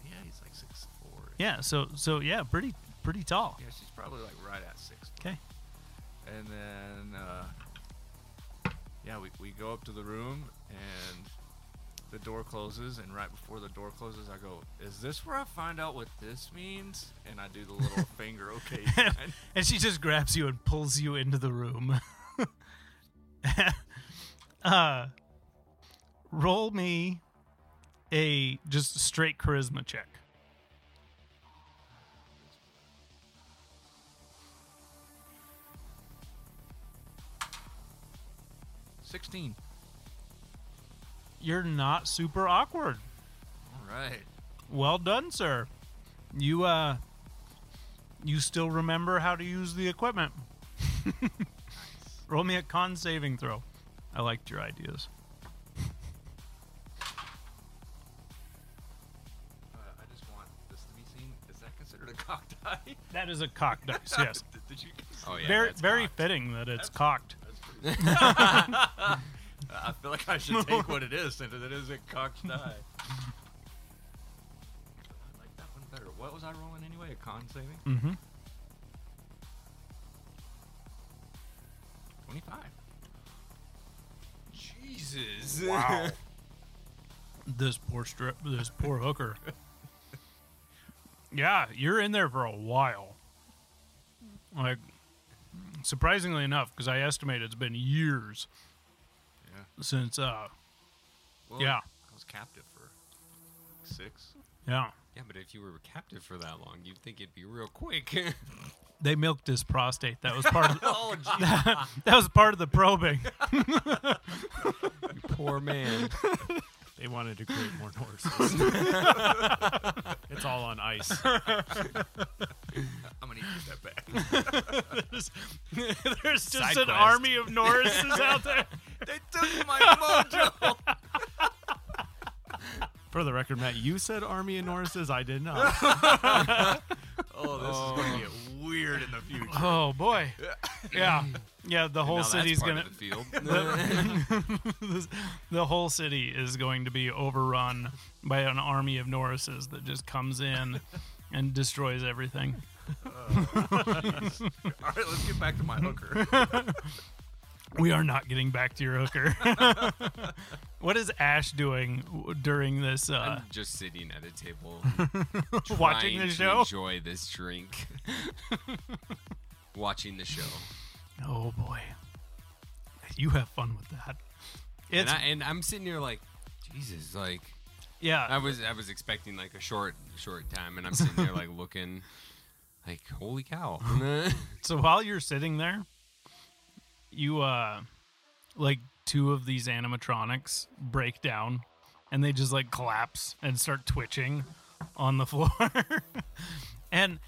yeah, he's like six four. Yeah. So so yeah, pretty pretty tall. Yeah, she's probably like right at six. Okay. And then, uh, yeah, we, we go up to the room and the door closes. And right before the door closes, I go, Is this where I find out what this means? And I do the little finger okay sign. and she just grabs you and pulls you into the room. uh, roll me a just straight charisma check. 16. You're not super awkward. All right. Well done, sir. You uh you still remember how to use the equipment. Roll me a con saving throw. I liked your ideas. Uh, I just want this to be seen. Is that considered a cocked eye? That is a cock dice, yes. did, did you? Oh yeah, very that's very cocked. fitting that it's cocked. That's pretty I feel like I should take what it is since it is a cocked eye. I like that one better. What was I rolling anyway? A con saving? Mm-hmm. 25. Jesus. Wow. this poor strip this poor hooker. yeah, you're in there for a while. Like surprisingly enough, because I estimate it's been years. Since uh Well, Yeah. I was captive for six. yeah. Yeah, but if you were captive for that long, you'd think it'd be real quick. They milked his prostate. That was part of Oh, gee. that was part of the probing. Poor man. They wanted to create more horses. it's all on ice. I'm going to use that back. There's, there's just Side an quest. army of Norrises out there. they took my mojo. For the record, Matt, you said Army and Norris's. I did not. Oh, this is going to oh. get weird in the future. Oh boy. Yeah. Yeah, the whole Now that's city's part gonna of the field. this- the whole city is going to be overrun by an army of Norrises that just comes in and destroys everything. All right, let's get back to my hooker. We are not getting back to your hooker. what is Ash doing during this? Uh, I'm just sitting at a table, watching the show. Enjoy this drink. watching the show, Oh boy, you have fun with that. and, It's I, and I'm sitting here like, Jesus, like yeah. I was I was expecting like a short short time, and I'm sitting there like looking, like holy cow. So while you're sitting there, you uh, like two of these animatronics break down, and they just like collapse and start twitching on the floor, and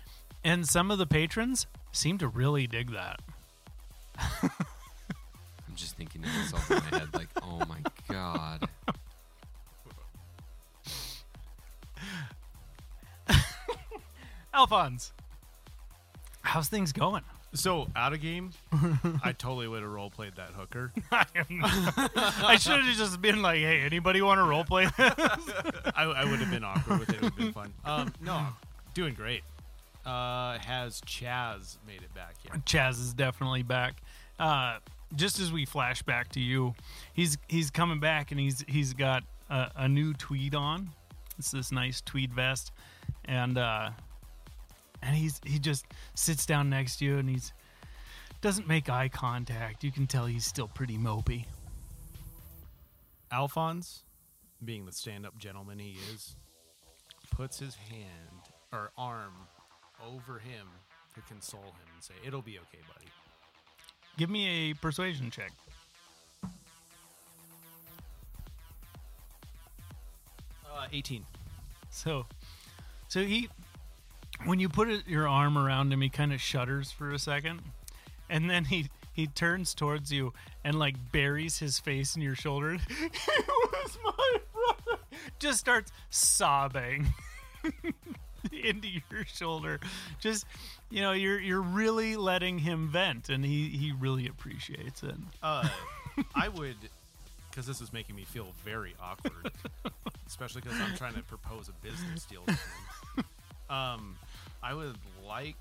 and some of the patrons seem to really dig that. I'm just thinking to myself in my head like, oh my god. Alphonse, how's things going? So, out of game, I totally would have role played that hooker. I, I should have just been like, "Hey, anybody want to role play?" I, I would have been awkward with it. It would have been fun. Um, no, doing great. Uh, has Chaz made it back yet? Chaz is definitely back. Uh, just as we flash back to you, he's he's coming back and he's he's got a, a new tweed on. It's this nice tweed vest, and uh, and he's he just sits down next to you and he's doesn't make eye contact. You can tell he's still pretty mopey. Alphonse, being the stand-up gentleman he is, puts his hand or arm over him to console him and say, "It'll be okay, buddy." Give me a persuasion check. Uh, 18. So, so he, when you put it, your arm around him, he kind of shudders for a second, and then he he turns towards you and like buries his face in your shoulder. he was my brother. Just starts sobbing. into your shoulder. Just you know, you're you're really letting him vent, and he he really appreciates it. Uh, I would, because this is making me feel very awkward, especially because I'm trying to propose a business deal. To him. Um, I would like.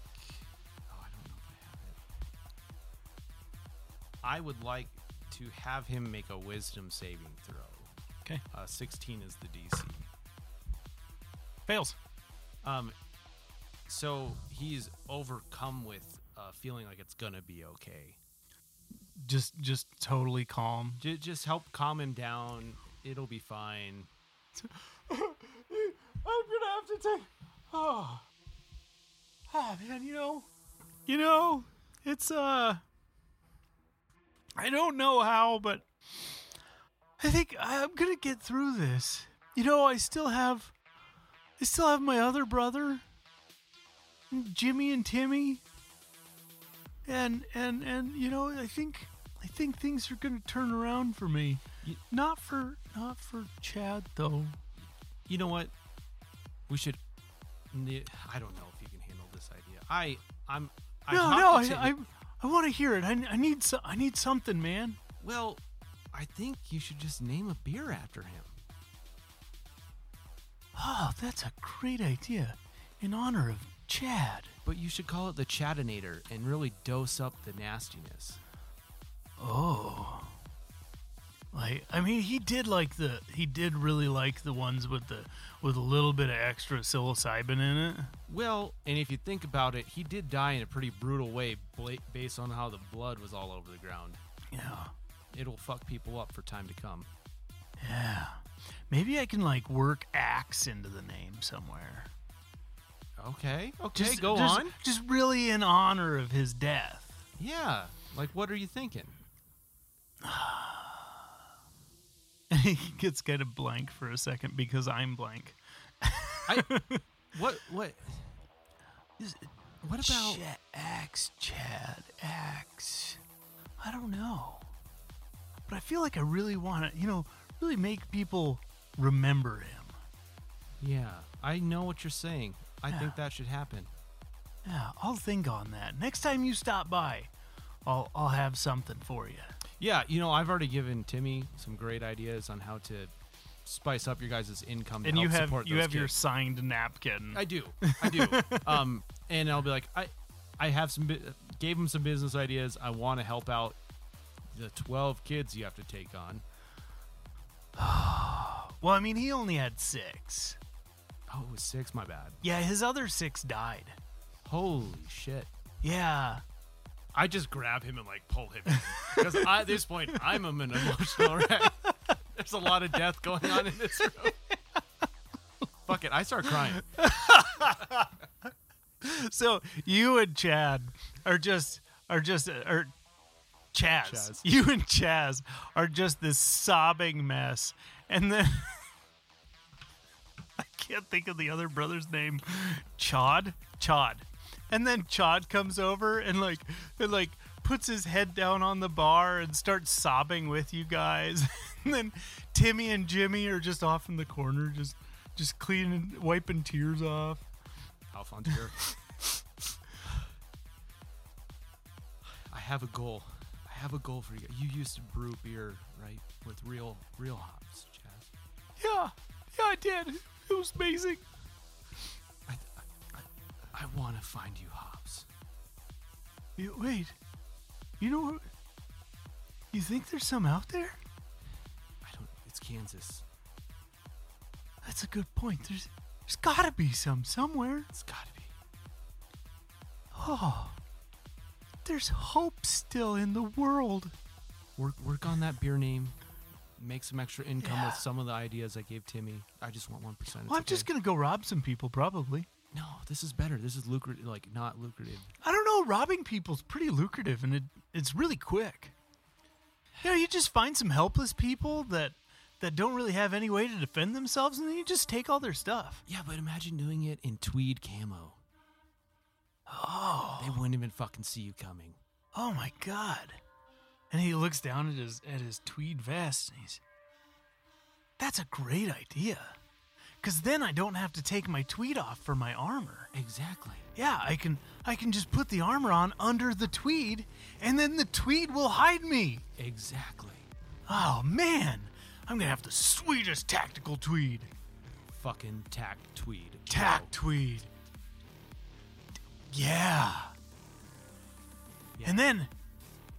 Oh, I don't know if I have it. I would like to have him make a wisdom saving throw. Okay, Uh, 16 is the DC. fails. Um, so he's overcome with uh, feeling like it's gonna be okay. Just just totally calm. J- just help calm him down. It'll be fine. I'm gonna have to take. Oh, oh man, you know, you know, it's uh, I don't know how, but I think I'm gonna get through this. You know, I still have, I still have my other brother, Jimmy and Timmy, and and and you know, I think I think things are gonna turn around for me. Not for not for Chad though. You know what? We should. I don't know if you can handle this idea. I I'm. I no, no, I, I, I want to hear it. I, I need, so, I need something, man. well, I think you should just name a beer after him. Oh, that's a great idea. In honor of Chad. But you should call it the Chatinator and really dose up the nastiness. Oh. Like, I mean, he did like the, he did really like the ones with the, with a little bit of extra psilocybin in it. Well, and if you think about it, he did die in a pretty brutal way bla- based on how the blood was all over the ground. Yeah, It'll fuck people up for time to come. yeah. Maybe I can like work axe into the name somewhere. Okay, okay, Just go just- on. Just really in honor of his death. Yeah, like what are you thinking? he gets kind of blank for a second because I'm blank. I what what what about Ch- axe, Chad, X? I don't know, but I feel like I really want to, you know, really make people remember him. Yeah, I know what you're saying. I Yeah. think that should happen. Yeah, I'll think on that next time you stop by. I'll I'll have something for you. Yeah, you know, I've already given Timmy some great ideas on how to spice up your guys' income to And you help have you have your signed napkin. I do, I do. um, and I'll be like, I, I have some, gave him some business ideas. I want to help out the twelve kids you have to take on. well, I mean, he only had six. Oh, it was six. My bad. Yeah, his other six died. Holy shit. Yeah. I just grab him and like pull him because at this point I'm an emotional wreck. There's a lot of death going on in this room. Fuck it, I start crying. So you and Chad are just are just uh, are Chaz. Chaz. You and Chaz are just this sobbing mess, and then I can't think of the other brother's name. Chod, Chod, and then Chad comes over and like and like puts his head down on the bar and starts sobbing with you guys. and then Timmy and Jimmy are just off in the corner, just just cleaning, wiping tears off. Alfonso. I have a goal. I have a goal for you. You used to brew beer, right? With real, real hops, Chaz. Yeah, yeah, I did. It was amazing. I, want to find you hops. You, wait, you know what? You think there's some out there? I don't. It's Kansas. That's a good point. There's, there's got to be some somewhere. It's gotta be. Oh, there's hope still in the world. Work, work on that beer name. Make some extra income Yeah. with some of the ideas I gave Timmy. I just want one percent. Well, I'm just gonna go rob some people, probably. No, this is better. This is lucrative. Like not lucrative. I don't know. Robbing people's pretty lucrative, and it, it's really quick. You know, you just find some helpless people that that don't really have any way to defend themselves, and then you just take all their stuff. Yeah, but imagine doing it in tweed camo. Oh, they wouldn't even fucking see you coming. Oh my god. And he looks down at his at his tweed vest and he's That's a great idea. Cause then I don't have to take my tweed off for my armor. Exactly. Yeah, I can I can just put the armor on under the tweed, and then the tweed will hide me. Exactly. Oh man, I'm gonna have the sweetest tactical tweed. Fucking tack tweed. Tack tweed. Yeah. Yeah. And then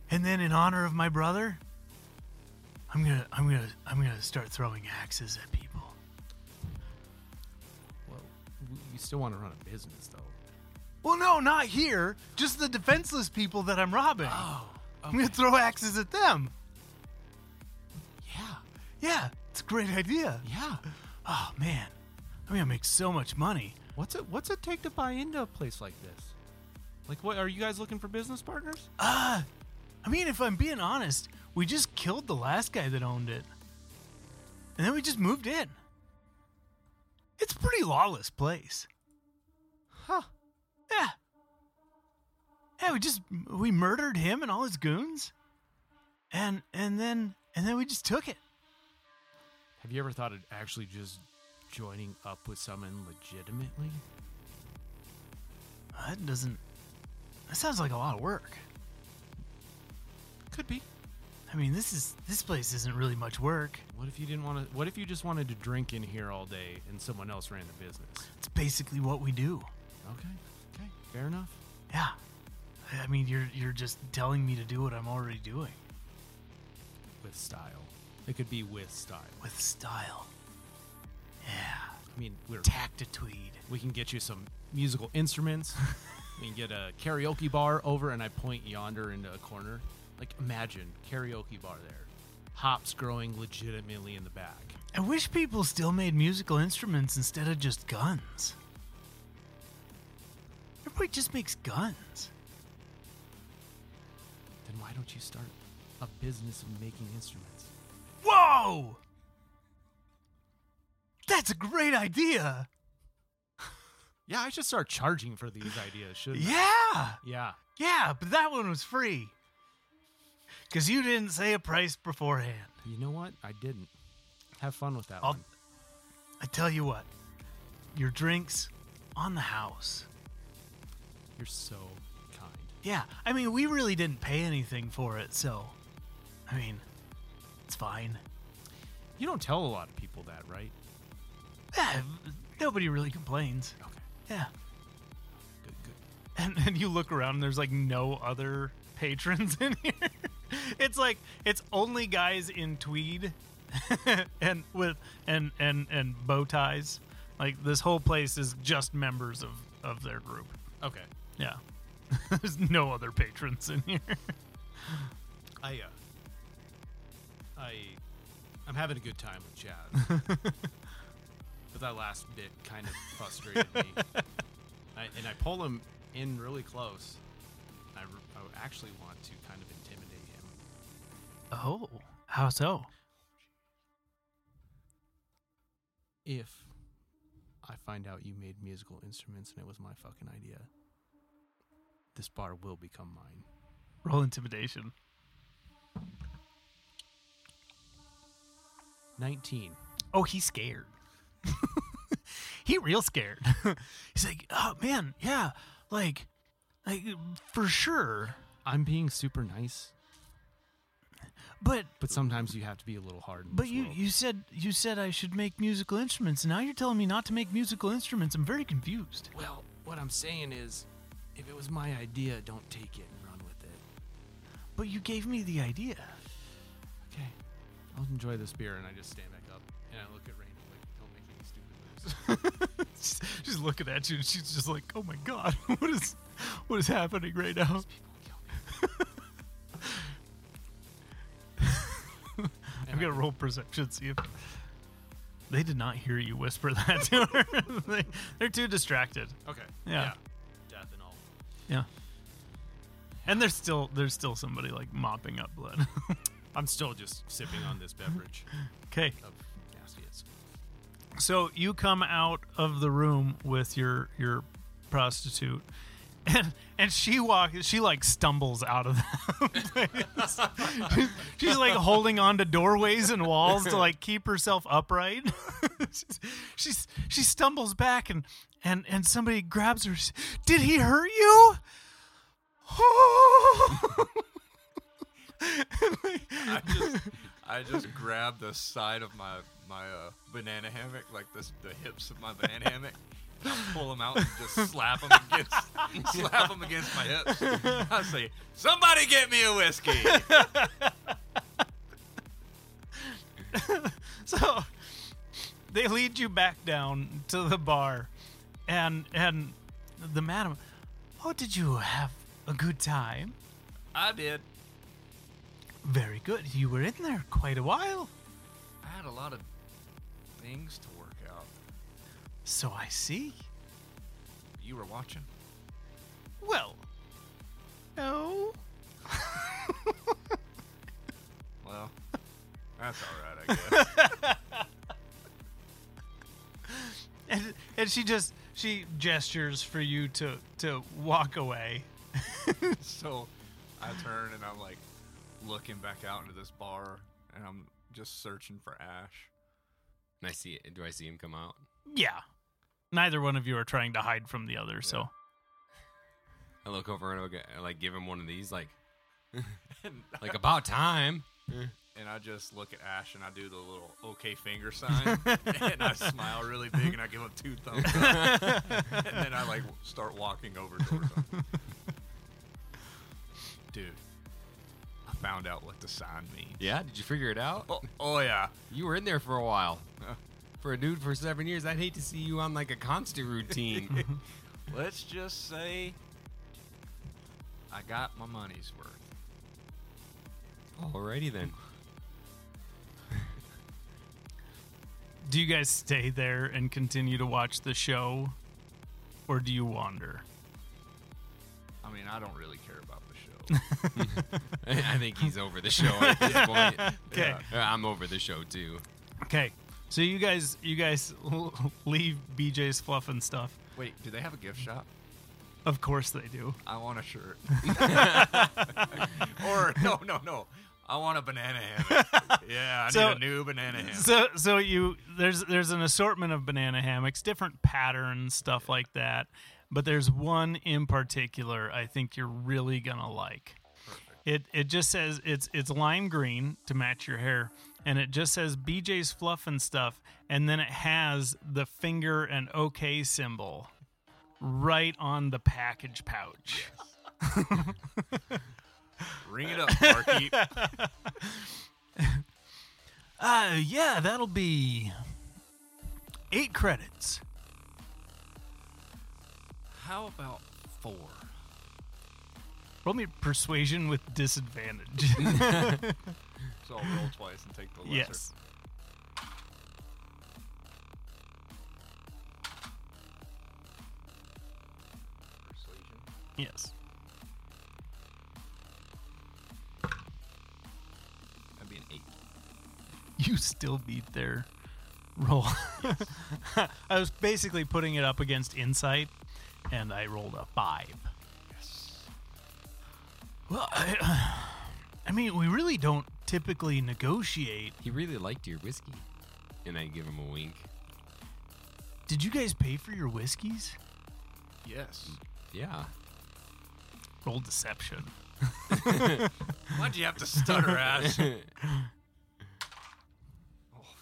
and then in honor of my brother, I'm gonna I'm gonna I'm gonna start throwing axes at people. Still want to run a business, though. Well no, not here. Just the defenseless people that I'm robbing. Oh. I'm gonna throw axes at them. Yeah. Yeah, it's a great idea. Yeah. Oh man. I'm gonna make so much money. What's it? What's it take to buy into a place like this? Like, what are you guys looking for business partners? Uh I mean if I'm being honest, we just killed the last guy that owned it. And then we just moved in. It's a pretty lawless place. Huh. Yeah. Yeah, we just we murdered him and all his goons. And and then and then we just took it. Have you ever thought of actually just joining up with someone legitimately? That doesn't that sounds like a lot of work. Could be. I mean, this is this place isn't really much work. What if you didn't want to? What if you just wanted to drink in here all day and someone else ran the business? It's basically what we do. Okay. Okay. Fair enough. Yeah. I mean, you're you're just telling me to do what I'm already doing With style. It could be with style. with style. Yeah. I mean, we're Tactitude. we can get you some musical instruments. we can get a karaoke bar over, and I point yonder into a corner. Like, imagine karaoke bar there. Hops growing legitimately in the back. I wish people still made musical instruments instead of just guns. Everybody just makes guns. Then why don't you start a business of making instruments? Whoa! That's a great idea. Yeah, I should start charging for these ideas, shouldn't I? Yeah. Yeah. Yeah, but that one was free. Because you didn't say a price beforehand. You know what? I didn't. Have fun with that I'll- one. I tell you what, your drinks on the house. You're so kind. Yeah, I mean, we really didn't pay anything for it, so. I mean, it's fine. You don't tell a lot of people that, right? Yeah, nobody really complains. Okay. Yeah. Good, good. And then you look around and there's like no other patrons in here. It's like it's only guys in tweed and with and and and bow ties. Like this whole place is just members of of their group. Okay. Yeah. There's no other patrons in here. I uh I I'm having a good time with Chad. but that last bit kind of frustrated me. I, and I pull him in really close. I actually want to kind of intimidate him. Oh, how so? If I find out you made musical instruments and it was my fucking idea, this bar will become mine. Roll intimidation. 19. Oh, he's scared. he real scared. he's like, oh man, yeah, like, like for sure. I'm being super nice, But but sometimes you have to be a little hard. but you world. you said you said I should make musical instruments. and Now you're telling me not to make musical instruments. I'm very confused. Well, what I'm saying is, if it was my idea, don't take it and run with it. But you gave me the idea. Okay. I'll enjoy this beer, and I just stand back up and I look at Rainy like, don't make any stupid moves. she's, she's looking at you and she's just like, "Oh my god, what is what is happening right now?" I'm gonna roll perception see if they did not hear you whisper that to her. they, they're too distracted. Okay. Yeah. All. Yeah. And there's still there's still somebody like mopping up blood. I'm still just sipping on this beverage okay. of. So you come out of the room with your your prostitute, and and she walks she like stumbles out of place. she's, like holding on to doorways and walls to like keep herself upright she's, she's she stumbles back and and and somebody grabs her did he hurt you I just I just grabbed the side of my my uh, banana hammock, like this the hips of my banana hammock. Pull them out and just slap them against slap them against my hips. I say, "Somebody get me a whiskey." so they lead you back down to the bar and and the madam oh did you have a good time I did. very good you were in there quite a while I had a lot of things to. So i see You were watching. well no Well, that's all right, I guess. and, and she just she gestures for you to to walk away so I turn and I'm like looking back out into this bar, and I'm just searching for Ash. And I see it. Do I see him come out? yeah neither one of you are trying to hide from the other so I look over and I look I, like give him one of these, like like about time. and I just look at Ash and I do the little okay finger sign, and I smile really big and I give him two thumbs up, and then I like start walking over towards him. Dude, I found out what the sign means. Yeah, did you figure it out? Oh, oh yeah. You were in there for a while. Uh, For a dude for seven years, I'd hate to see you on like a constant routine. Let's just say I got my money's worth. Alrighty then. do you guys stay there and continue to watch the show or do you wander I mean, I don't really care about the show. I think he's over the show at this point. Okay. Uh, I'm over the show too. Okay, so you guys, you guys leave BJ's fluff and stuff. Wait, do they have a gift shop? Of course they do. I want a shirt. or no, no, no. I want a banana hammock. Yeah, I So- need a new banana hammock. So, so you there's there's an assortment of banana hammocks, different patterns, stuff like that. But there's one in particular I think you're really gonna like. It it just says it's it's lime green to match your hair, and it just says BJ's fluff and stuff, and then it has the finger and OK symbol right on the package pouch. Ring it up, barkeep. Uh yeah, that'll be eight credits. How about four? Roll me persuasion with disadvantage. So I'll roll twice and take the lesser. yes. Persuasion. Yes. That'd be an eight. You still beat their roll. I was basically putting it up against insight, and I rolled a five. Yes. Well, I, I mean, we really don't typically negotiate. He really liked your whiskey. And I give him a wink. Did you guys pay for your whiskeys? Yes. Yeah. Roll deception. Why'd you have to stutter, Ash? oh,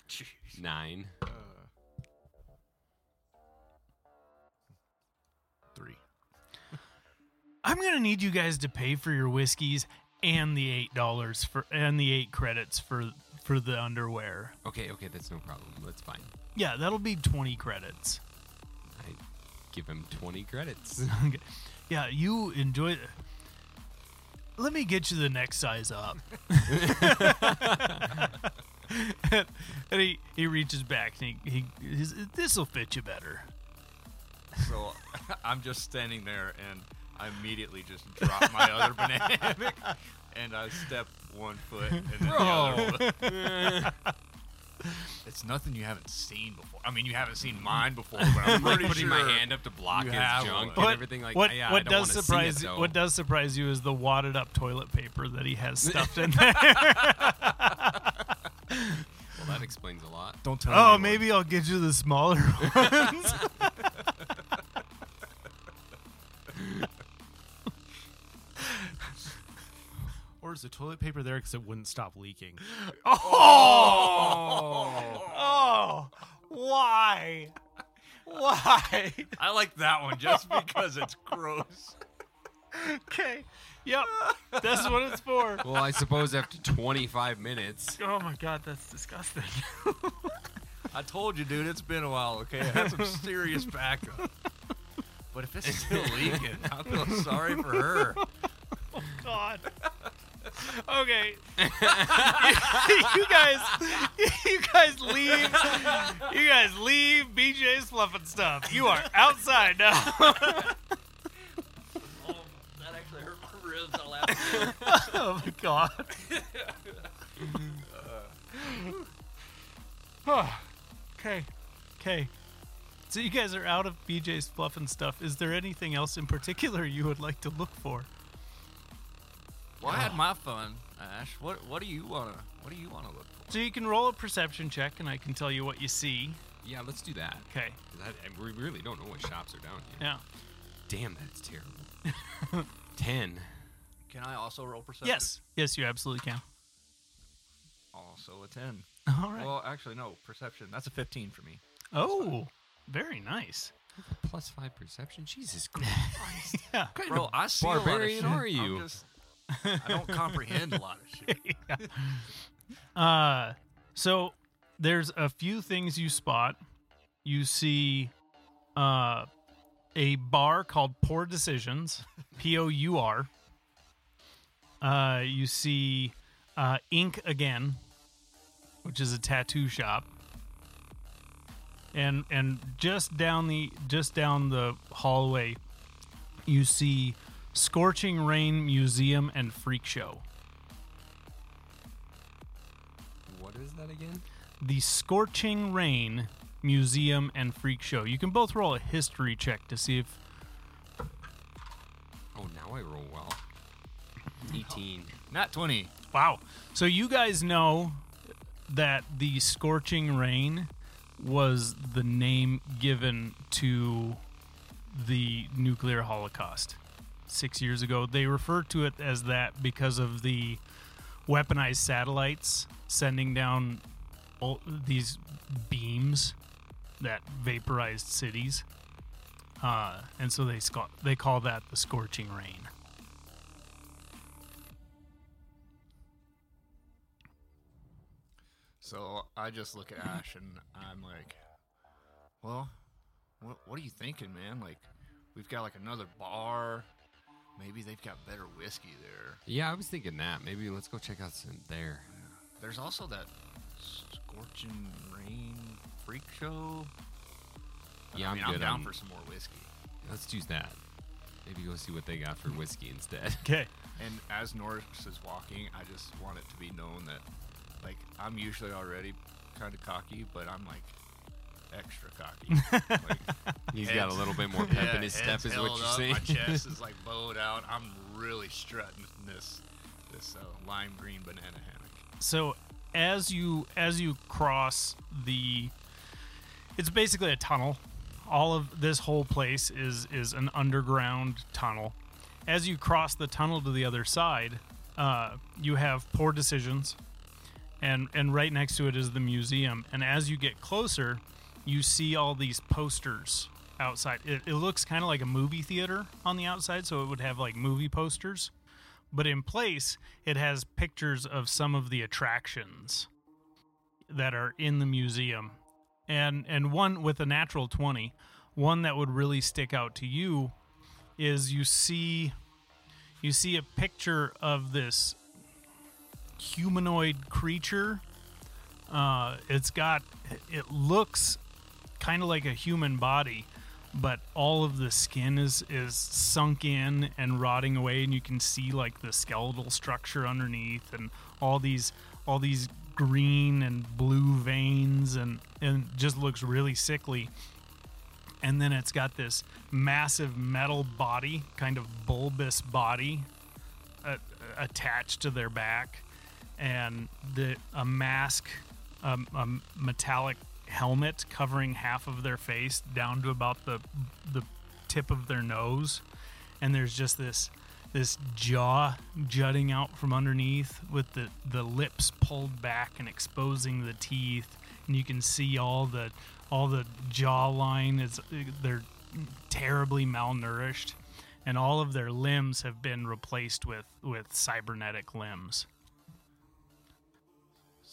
jeez. Nine. Uh, three. I'm gonna need you guys to pay for your whiskeys and the eight dollars for and the eight credits for for the underwear. Okay, okay, that's no problem. That's fine. Yeah, that'll be twenty credits. I give him 20 credits. Okay. Yeah, you enjoy. Let me get you the next size up. and he, he reaches back and he, he this will fit you better. So I'm just standing there and I immediately just drop my other banana hammock and I step one foot and then the other. Foot. It's nothing you haven't seen before. I mean, you haven't seen mine before, but I'm like putting sure my hand up to block his junk one. and everything. Like, what yeah, what I don't does wanna see surprise it, you? though. What does surprise you is the wadded up toilet paper that he has stuffed in there. Well, that explains a lot. Don't tell. oh, anyone. maybe I'll get you the smaller ones. Or is the toilet paper there because it wouldn't stop leaking? Oh! Oh! oh, why? Why? I like that one just because it's gross. Okay. Yep. That's what it's for. Well, I suppose after 25 minutes, Oh my god, that's disgusting. I told you, dude. It's been a while. Okay, I had some serious backup. But if it's still leaking, I feel sorry for her. Oh god. Okay. you guys you guys leave you guys leave BJ's fluff and stuff. You are outside now. Oh, that actually hurt my ribs. I laughed. oh my god. okay. Okay. So you guys are out of BJ's fluff and stuff. Is there anything else in particular you would like to look for? Well, I had my fun, Ash. What What do you wanna What do you wanna look for? So you can roll a perception check and I can tell you what you see. yeah, let's do that. Okay. 'Cause I, and we really don't know what shops are down here. Yeah. Damn, that's terrible. 10. Can I also roll perception? Yes. Yes, you absolutely can. Also a ten. All right. Well, actually, no. Perception. That's a fifteen for me. oh, very nice. Plus 5 perception? Jesus Christ. Yeah. Bro, I see a lot of barbarian shit. are you? I'm just, I don't comprehend a lot of shit. Uh, so there's a few things you spot. You see, uh, a bar called Poor Decisions, P O U R. Uh, you see, uh, Ink Again, which is a tattoo shop. And and just down the just down the hallway, you see Scorching Rain Museum and Freak Show. what is that again? the Scorching Rain Museum and Freak Show. You can both roll a history check to see if. Oh, now I roll well. 18. Not twenty. Wow. So you guys know that the Scorching Rain was the name given to the nuclear holocaust six years ago. They refer to it as that because of the weaponized satellites sending down these beams that vaporized cities. Uh, and so they sc- they call that the scorching rain. So I just look at Ash and I'm like, well, what, what are you thinking, man? Like, we've got like another bar. Maybe they've got better whiskey there. Yeah, I was thinking that. Maybe let's go check out some there. There's also that scorching rain freak show. But Yeah, I I'm mean, I'm, good down on- for some more whiskey. Let's choose that. Maybe go see what they got for mm-hmm. whiskey instead. Okay. And as Norris is walking, I just want it to be known that, like, I'm usually already kind of cocky, but I'm like extra cocky. like, He's got a little bit more pep yeah, in his step, is what you're up, saying. My chest is like bowed out. I'm really strutting this this uh, lime green banana hammock. so as you as you cross the it's basically a tunnel all of this whole place is is an underground tunnel as you cross the tunnel to the other side uh, you have poor decisions and and right next to it is the museum and as you get closer you see all these posters outside. It, it looks kind of like a movie theater on the outside so it would have like movie posters. But in place it has pictures of some of the attractions that are in the museum. And and one with a natural 20 one that would really stick out to you is you see you see a picture of this humanoid creature. Uh it's got it looks kind of like a human body but all of the skin is is sunk in and rotting away and you can see like the skeletal structure underneath and all these all these green and blue veins and and just looks really sickly. And then it's got this massive metal body, kind of bulbous body, uh, attached to their back, and the a mask, um, a metallic helmet covering half of their face down to about the the tip of their nose, and there's just this this jaw jutting out from underneath with the the lips pulled back and exposing the teeth, and you can see all the all the jawline is they're terribly malnourished. And all of their limbs have been replaced with with cybernetic limbs.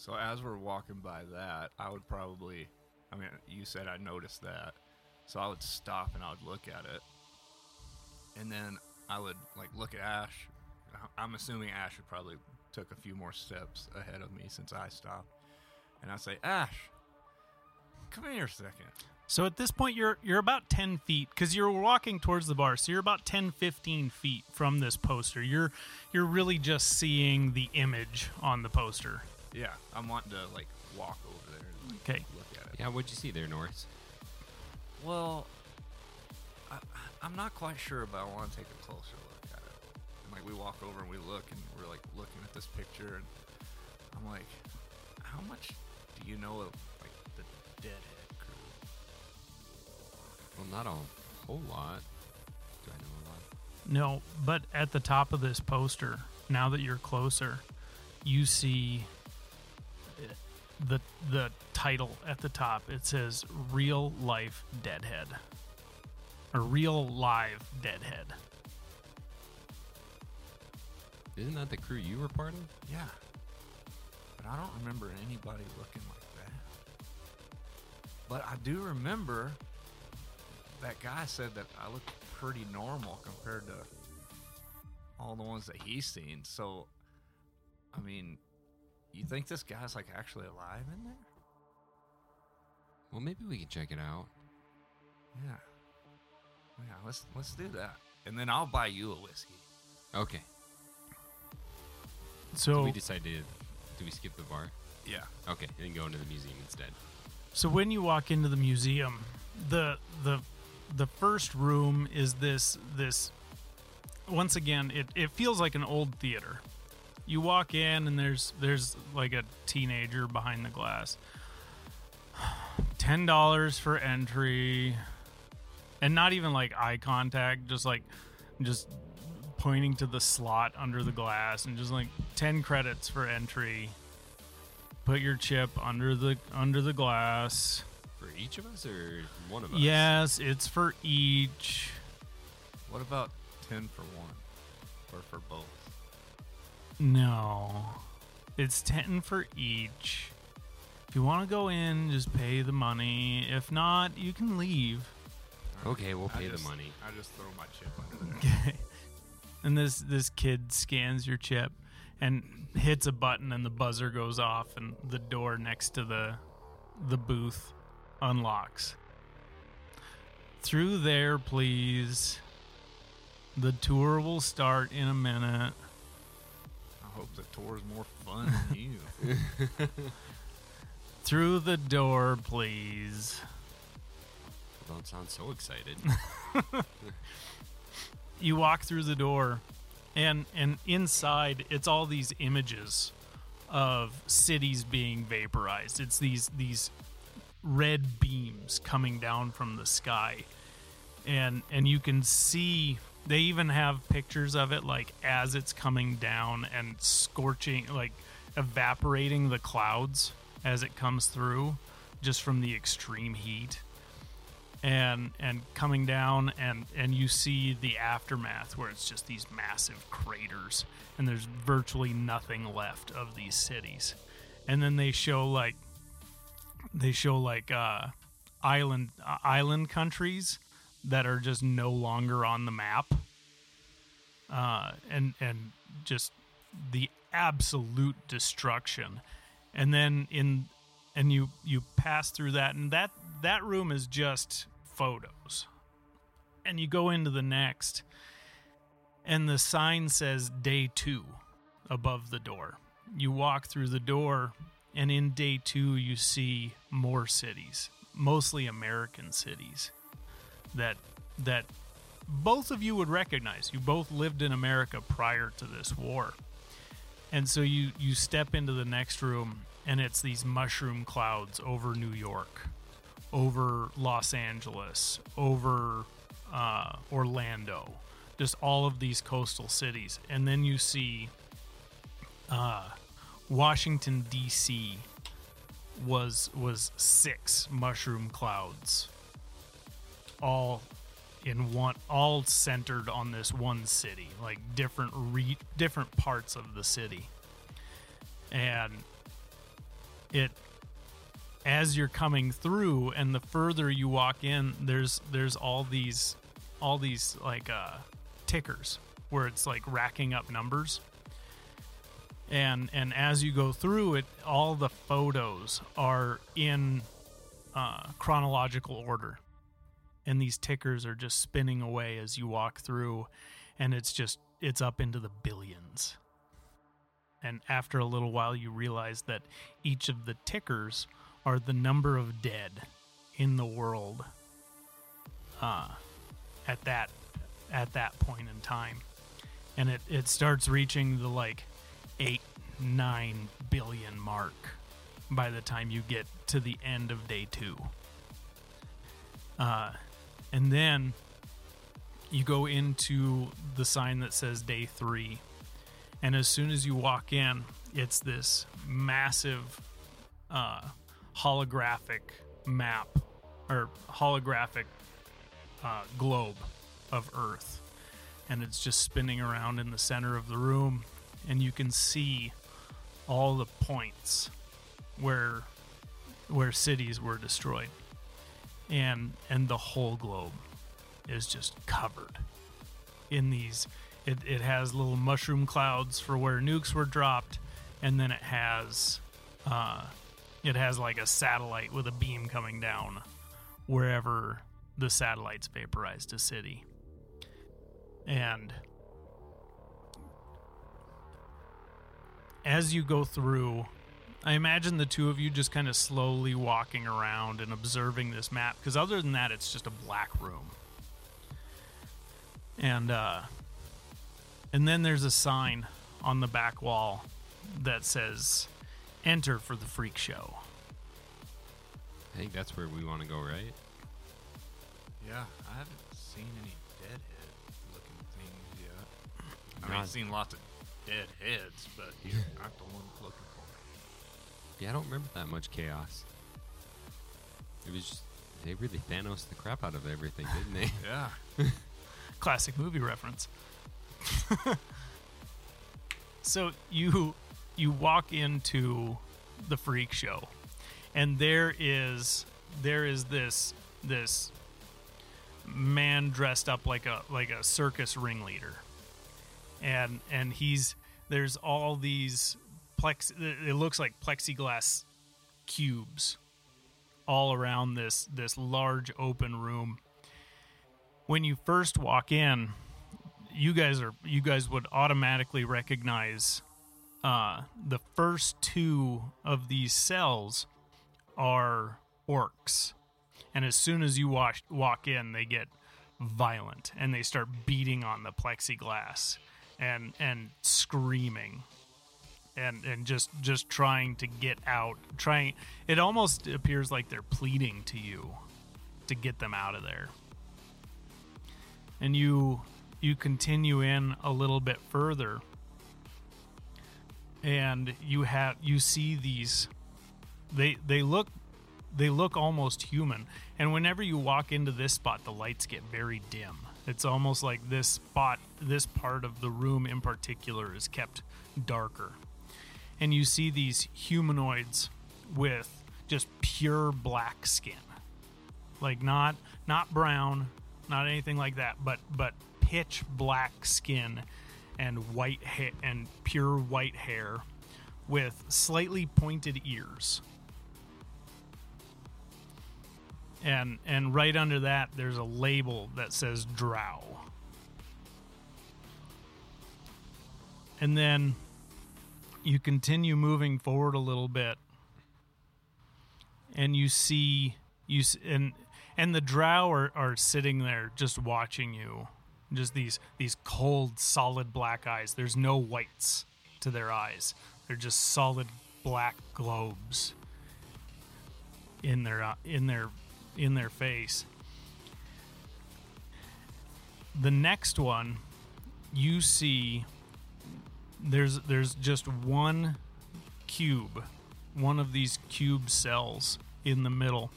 So as we're walking by that, I would probably, I mean, you said I noticed that, so I would stop and I would look at it, and then I would like look at Ash. I'm assuming Ash would probably took a few more steps ahead of me since I stopped, and I'd say, Ash, come here a second. So at this point you're you're about 10 feet cuz you're walking towards the bar. So you're about 10 15 feet from this poster. You're you're really just seeing the image on the poster. Yeah, I'm wanting to like walk over there and like, Okay. look at it. Yeah, what'd you see there, Norris? Well, I, I'm not quite sure, but I want to take a closer look at it. And like we walk over and we look, and we're like looking at this picture, and I'm like, how much do you know of like the Deadhead crew? Well, not a whole lot. Do I know a lot? No, but at the top of this poster, now that you're closer, you see the the title at the top. It says "Real Life Deadhead" a "Real Live Deadhead." Isn't that the crew you were part of? Yeah, but I don't remember anybody looking like that. But I do remember that guy said that I looked pretty normal compared to all the ones that he's seen. So, I mean, you think this guy's like actually alive in there? Well, maybe we can check it out. Yeah. Yeah, let's let's do that. And then I'll buy you a whiskey. Okay. So So we decided to do we skip the bar? Yeah. Okay, and go into the museum instead. So when you walk into the museum, the the the first room is this this once again it, it feels like an old theater. You walk in and there's there's like a teenager behind the glass. Ten dollars for entry. And not even like eye contact, just like just pointing to the slot under the glass and just like ten credits for entry put your chip under the under the glass. For each of us or one of us? Yes, it's for each. What about ten for one? Or for both? No. It's 10 for each. If you want to go in, just pay the money. If not, you can leave. Okay, we'll I pay the just- money. I just throw my chip under there. and this this kid scans your chip and hits a button and the buzzer goes off and the door next to the the booth unlocks. Through there, please. The tour will start in a minute. More fun than you. Through the door, please. Don't sound so excited. you walk through the door and and inside it's all these images of cities being vaporized it's these these red beams coming down from the sky and and you can see they even have pictures of it like as it's coming down and scorching like evaporating the clouds as it comes through just from the extreme heat and and coming down and and you see the aftermath where it's just these massive craters and there's virtually nothing left of these cities. And then they show like they show like uh island uh, island countries that are just no longer on the map. Uh and and just the absolute destruction. And then in and you you pass through that and that that room is just photos. And you go into the next and the sign says day 2 above the door. You walk through the door and in day two, you see more cities, mostly American cities, that that both of you would recognize. You both lived in America prior to this war. And so you you step into the next room and it's these mushroom clouds over New York, over Los Angeles, over uh, Orlando, just all of these coastal cities. And then you see uh, Washington D.C. was was six mushroom clouds, all in one, all centered on this one city, like different re, different parts of the city, and it as you're coming through and the further you walk in there's there's all these all these like uh tickers where it's like racking up numbers. And and as you go through it all the photos are in uh, chronological order and these tickers are just spinning away as you walk through and it's just it's up into the billions. And after a little while you realize that each of the tickers are the number of dead in the world uh, at that at that point in time. And it, it starts reaching the like 8 9 billion mark by the time you get to the end of day 2 uh, and then you go into the sign that says day 3 and as soon as you walk in it's this massive uh, holographic map or holographic uh, globe of Earth, and it's just spinning around in the center of the room, and you can see all the points where where cities were destroyed, and and the whole globe is just covered in these. It, it has little mushroom clouds for where nukes were dropped, and then it has uh, it has like a satellite with a beam coming down wherever the satellites vaporized a city. And as you go through, I imagine the two of you just kind of slowly walking around and observing this map because other than that it's just a black room. And uh and then there's a sign on the back wall that says enter for the freak show. I think that's where we want to go, right? Yeah, I haven't seen any deadhead looking things yet. I mean, I've seen lots of dead heads, but you're not the one looking for it. Yeah, I don't remember that much chaos. It was just, they really Thanos the crap out of everything, didn't they? Yeah. classic movie reference. so you you walk into the freak show and there is there is this this man dressed up like a like a circus ringleader and and he's there's all these plex it looks like plexiglass cubes all around this this large open room. When you first walk in, you guys are you guys would automatically recognize uh, the first two of these cells are orcs, and as soon as you walk walk in, they get violent and they start beating on the plexiglass and and screaming and and just just trying to get out trying it almost appears like they're pleading to you to get them out of there. And you you continue in a little bit further. And you have you see these they they look they look almost human. And whenever you walk into this spot the lights get very dim. It's almost like this spot this part of the room in particular is kept darker and you see these humanoids with just pure black skin. Like not not brown not anything like that but but pitch black skin and white hair and pure white hair with slightly pointed ears. And and right under that there's a label that says drow. And then you continue moving forward a little bit and you see you and and the drow are, are sitting there just watching you. Just these these cold solid black eyes. There's no whites to their eyes. They're just solid black globes in their uh, in their in their face. The next one you see there's there's just one cube one of these cube cells in the middle.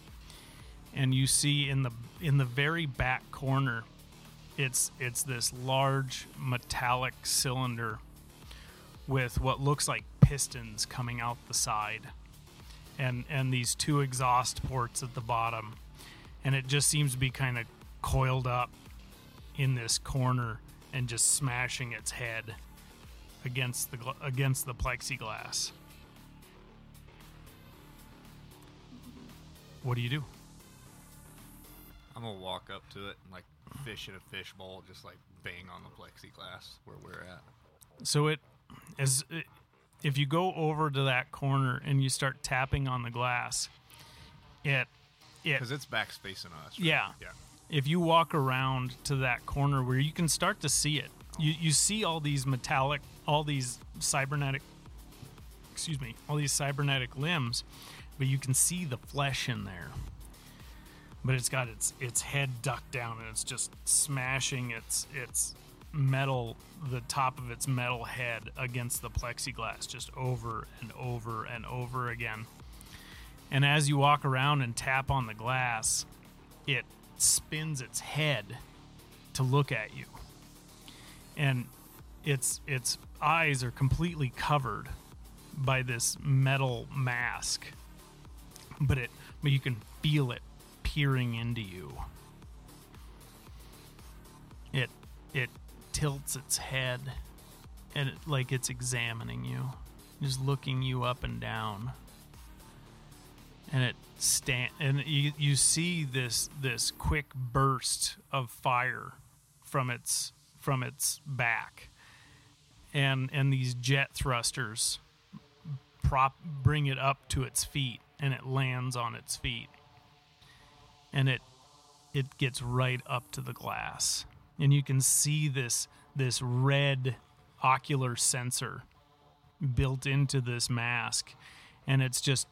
And you see in the in the very back corner it's it's this large metallic cylinder with what looks like pistons coming out the side and and these two exhaust ports at the bottom. And it just seems to be kind of coiled up in this corner and just smashing its head against the gl- against the plexiglass what do you do I'm gonna walk up to it and like fish in a fish bowl, just like bang on the plexiglass where we're at. So it as if you go over to that corner and you start tapping on the glass, it it Because it's back facing us. right? Yeah. Yeah. if you walk around to that corner where you can start to see it, you you see all these metallic, all these cybernetic, excuse me, all these cybernetic limbs, but you can see the flesh in there. But it's got its its head ducked down and it's just smashing its its metal the top of its metal head against the plexiglass just over and over and over again. And as you walk around and tap on the glass, it spins its head to look at you. And its its eyes are completely covered by this metal mask. But it but you can feel it peering into you. It it tilts its head and it, like it's examining you, just looking you up and down and it stand and you, you see this this quick burst of fire from its from its back. And and these jet thrusters prop bring it up to its feet and it lands on its feet. And it it gets right up to the glass. And you can see this this red ocular sensor built into this mask. And it's just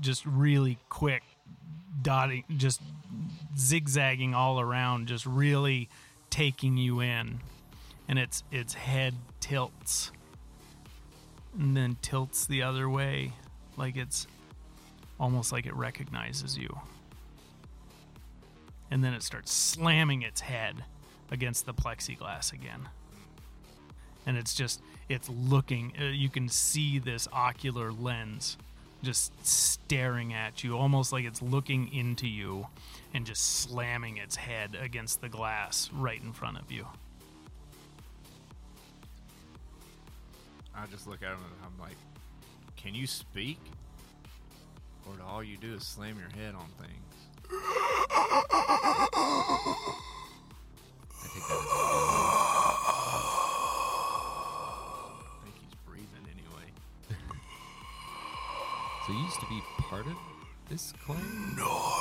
just really quick dotting just zigzagging all around just really taking you in. And its its head tilts and then tilts the other way. Like it's almost like it recognizes you. And then it starts slamming its head against the plexiglass again. And it's just it's looking uh, you can see this ocular lens just staring at you almost like it's looking into you and just slamming its head against the glass right in front of you I just look at him and I'm like, "Can you speak? Or all you do is slam your head on things?" This clan? You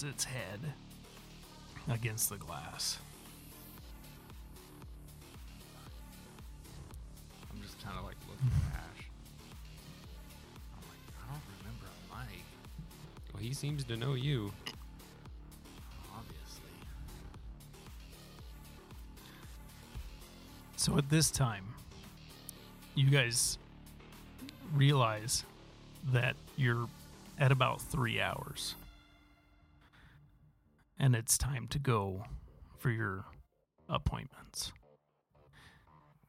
slams its head against the glass I'm just kind of like looking at Ash. I'm like, I don't remember a Mike, Well, he seems to know you. obviously. So at this time, you guys realize that you're at about three hours. And it's time to go for your appointments.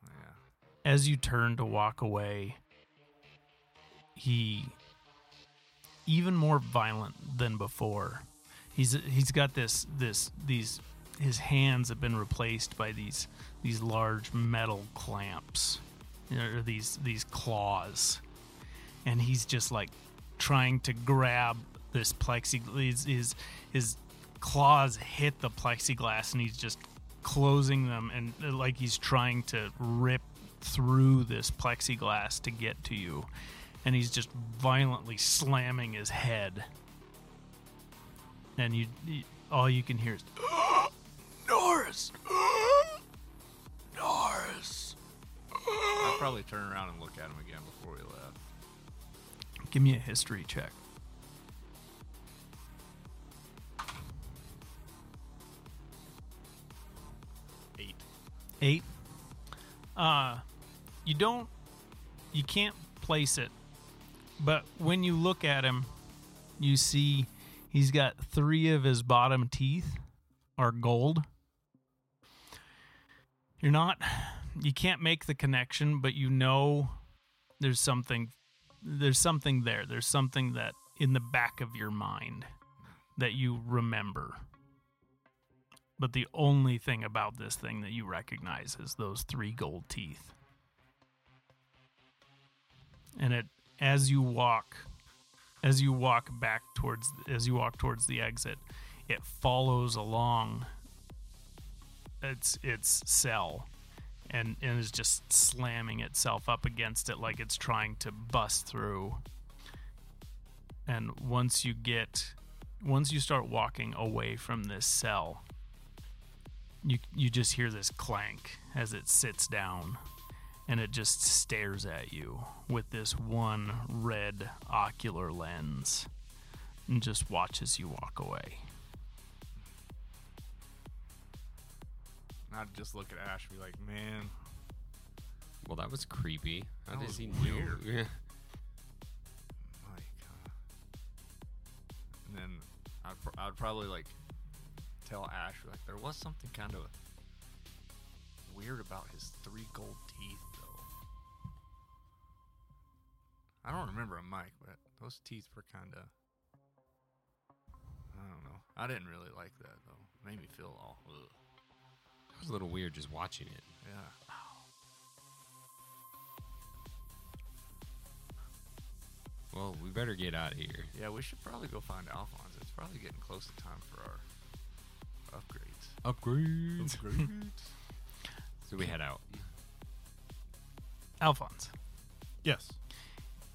Yeah. As you turn to walk away, he even more violent than before. He's he's got this this these his hands have been replaced by these these large metal clamps or these these claws and he's just like trying to grab this plexiglass his his claws hit the plexiglass and he's just closing them and uh, like he's trying to rip through this plexiglass to get to you. And he's just violently slamming his head. And you, you all you can hear is Norris! Norris! I'd probably turn around and look at him again before we left. give me a history check eight. Uh you don't you can't place it but when you look at him you see he's got three of his bottom teeth are gold. You're not you can't make the connection but you know there's something there's something there. There's something that in the back of your mind that you remember but the only thing about this thing that you recognize is those three gold teeth. And it as you walk as you walk back towards as you walk towards the exit, it follows along its its cell and, and is just slamming itself up against it like it's trying to bust through. And once you get once you start walking away from this cell, you you just hear this clank as it sits down and it just stares at you with this one red ocular lens and just watches you walk away. I'd just look at Ash and be like, man, Well, that was creepy. How That does was he weird. know? Yeah. Mike. Uh, and then I'd, pr- I'd probably like tell Ash like there was something kind of weird about his three gold teeth though. I don't remember a Mike, but those teeth were kind of. I don't know. I didn't really like that though. Made me feel all. Ugh. It was a little weird just watching it. Yeah. Well, we better get out of here. Yeah, we should probably go find Alphonse. It's probably getting close to time for our upgrades. Upgrades. Upgrades. So we head out. Alphonse, Yes.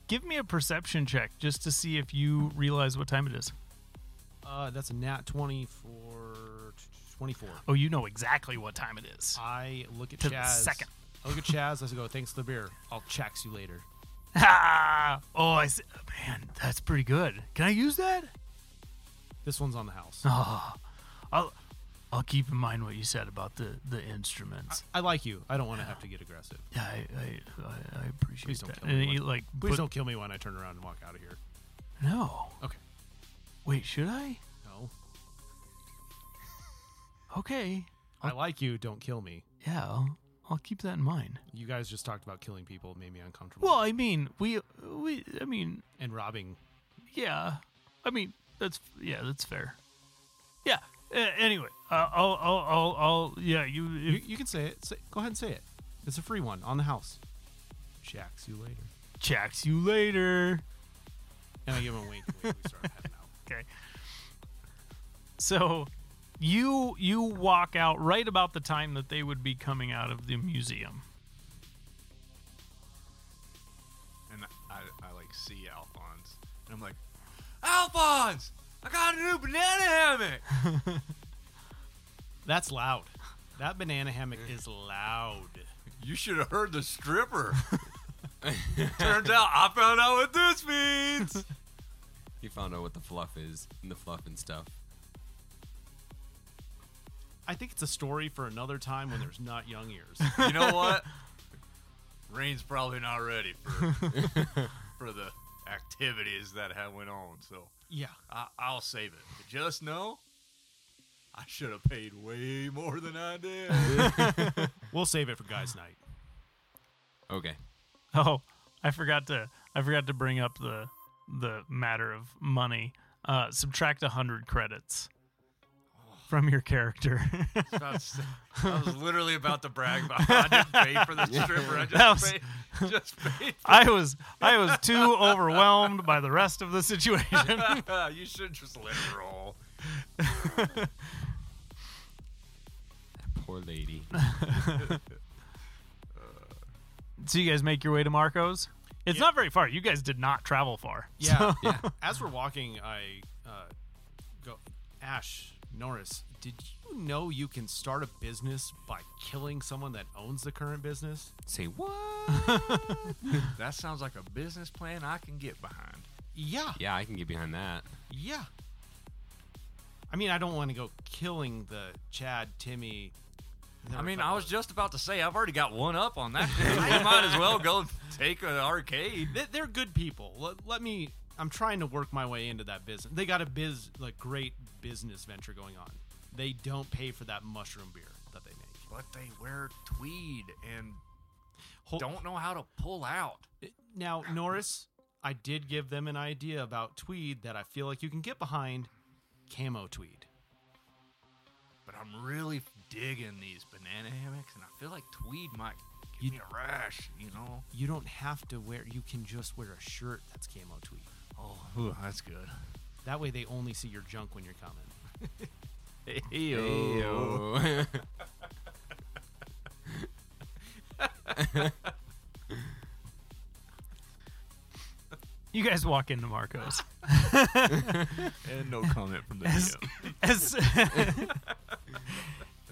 give me a perception check just to see if you realize what time it is. Uh, that's a nat 20 for 24. Oh, you know exactly what time it is. I look at To the Chaz. second. I look at Chaz. I go, thanks for the beer. I'll checks you later. Ah! Oh, I see. Man, that's pretty good. Can I use that? This one's on the house. Oh, I'll I'll keep in mind what you said about the the instruments. I like you. I don't want to have to get aggressive. Yeah, I I, I, I appreciate Please don't that. kill me And when- you, like, Please put- don't kill me when I turn around and walk out of here. No. Okay. Wait, should I? No. Okay. I like you. Don't kill me. Yeah, I'll, I'll keep that in mind. You guys just talked about killing people. It made me uncomfortable. Well, I mean, we we I mean, and robbing. yeah. I mean, that's yeah, that's fair. Yeah. Uh, anyway, uh, I'll, I'll I'll I'll yeah, you, You, if, you can say it. Say, go ahead and say it. It's a free one on the house. Checks you later. checks you later. And I give him a wink. and we start out. Okay. So you you walk out right about the time that they would be coming out of the museum. and I, I like see Alphonse, and I'm like, Alphonse, I got a new banana hammock. That's loud. That banana hammock is loud. You should have heard the stripper. Turns out I found out what this means. He found out what the fluff is and the fluff and stuff. I think it's a story for another time when there's not young ears. You know what? Rain's probably not ready for for the activities that have went on, so yeah. I, I'll save it. But just know, I should have paid way more than I did. We'll save it for guys' night. Okay. Oh, I forgot to I forgot to bring up the the matter of money. Uh, subtract a hundred credits from your character. About to- I was literally about to brag about how I didn't pay for the stripper. I just was- paid, just paid. I was I was too overwhelmed by the rest of the situation. you should just let it roll. Poor lady. so you guys make your way to Marco's. It's Yeah. not very far. You guys did not travel far. Yeah. So- Yeah. As we're walking, I uh, go, Ash, Norris, did you know you can start a business by killing someone that owns the current business? Say what? That sounds like a business plan I can get behind. Yeah. yeah, I can get behind that. Yeah. I mean, I don't want to go killing the Chad, Timmy. I mean, I was just about to say I've already got one up on that. you might as well go take an arcade. They- They're good people. Let, let me. I'm trying to work my way into that business. They got a biz, like great business venture going on. They don't pay for that mushroom beer that they make. But they wear tweed and Hol- don't know how to pull out. Now, Norris, I did give them an idea about tweed that I feel like you can get behind. Camo tweed. But I'm really digging these banana hammocks, and I feel like tweed might give You- me a rash. You know? You don't have to wear. You can just wear a shirt that's camo tweed. Oh, ooh, that's good. That way, they only see your junk when you're coming. Ayo. You guys walk into Marco's. And no comment from the As DM. as,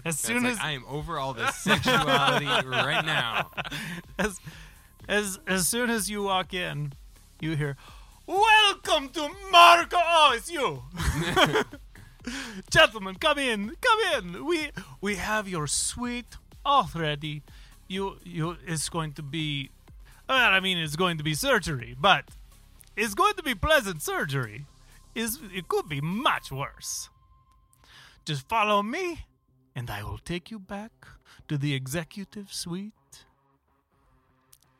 as soon like, as I am over all this sexuality right now. as as as soon as you walk in, you hear, "Welcome to Marco." Oh, it's you, gentlemen. Come in, come in. We we have your suite all ready. You you it's going to be, well, I mean, it's going to be surgery, but it's going to be pleasant surgery. Is it could be much worse. Just follow me, and I will take you back to the executive suite.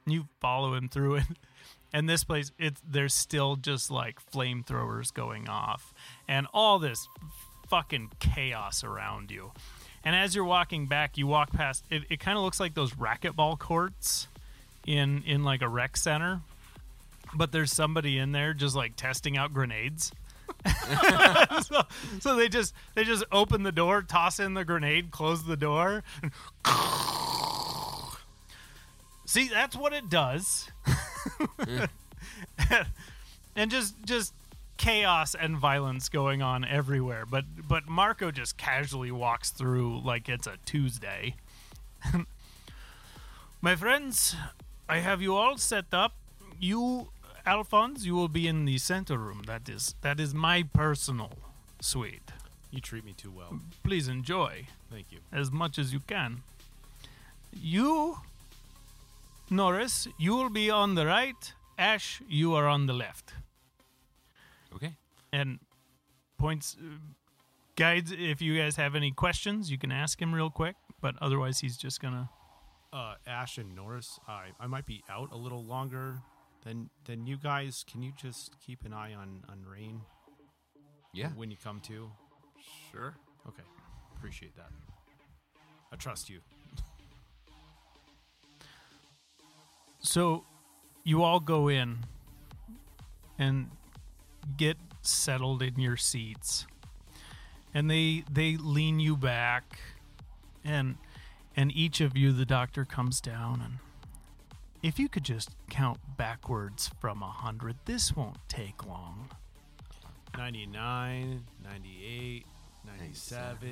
You follow him through it. And this place, it's there's still just like flamethrowers going off and all this fucking chaos around you. And as you're walking back, you walk past it, it kind of looks like those racquetball courts in in like a rec center. But there's somebody in there just like testing out grenades. so, so they just they just open the door, toss in the grenade, close the door. See, that's what it does. and just just chaos and violence going on everywhere. But but Marco just casually walks through like it's a Tuesday. My friends, I have you all set up. You Alphonse, you will be in the center room. That is that is my personal suite. You treat me too well. Please enjoy Thank you. as much as you can. You, Norris, you will be on the right. Ash, you are on the left. Okay. And points, uh, guides, if you guys have any questions, you can ask him real quick. But otherwise, he's just gonna. Uh, Ash and Norris, I, I might be out a little longer than than you guys. Can you just keep an eye on on Rain Yeah. when you come to? Sure. Okay, appreciate that. I trust you. So, you all go in and get settled in your seats, and they they lean you back, and and each of you, the doctor comes down and. If you could just count backwards from a hundred, this won't take long. 99, 98, 97,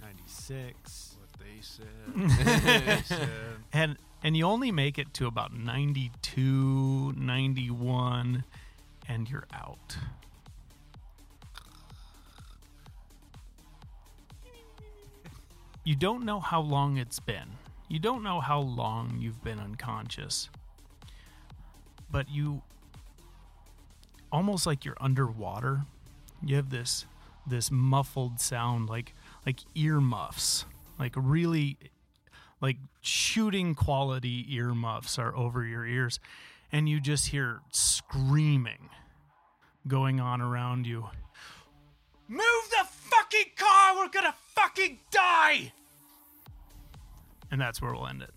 96. What they said. they said. and and you only make it to about 92 91 and you're out. You don't know how long it's been. You don't know how long you've been unconscious. But you almost like you're underwater. You have this this muffled sound like like ear muffs. like really like shooting quality earmuffs are over your ears and you just hear screaming going on around you. Move the fucking car, we're gonna fucking die! And that's where we'll end it.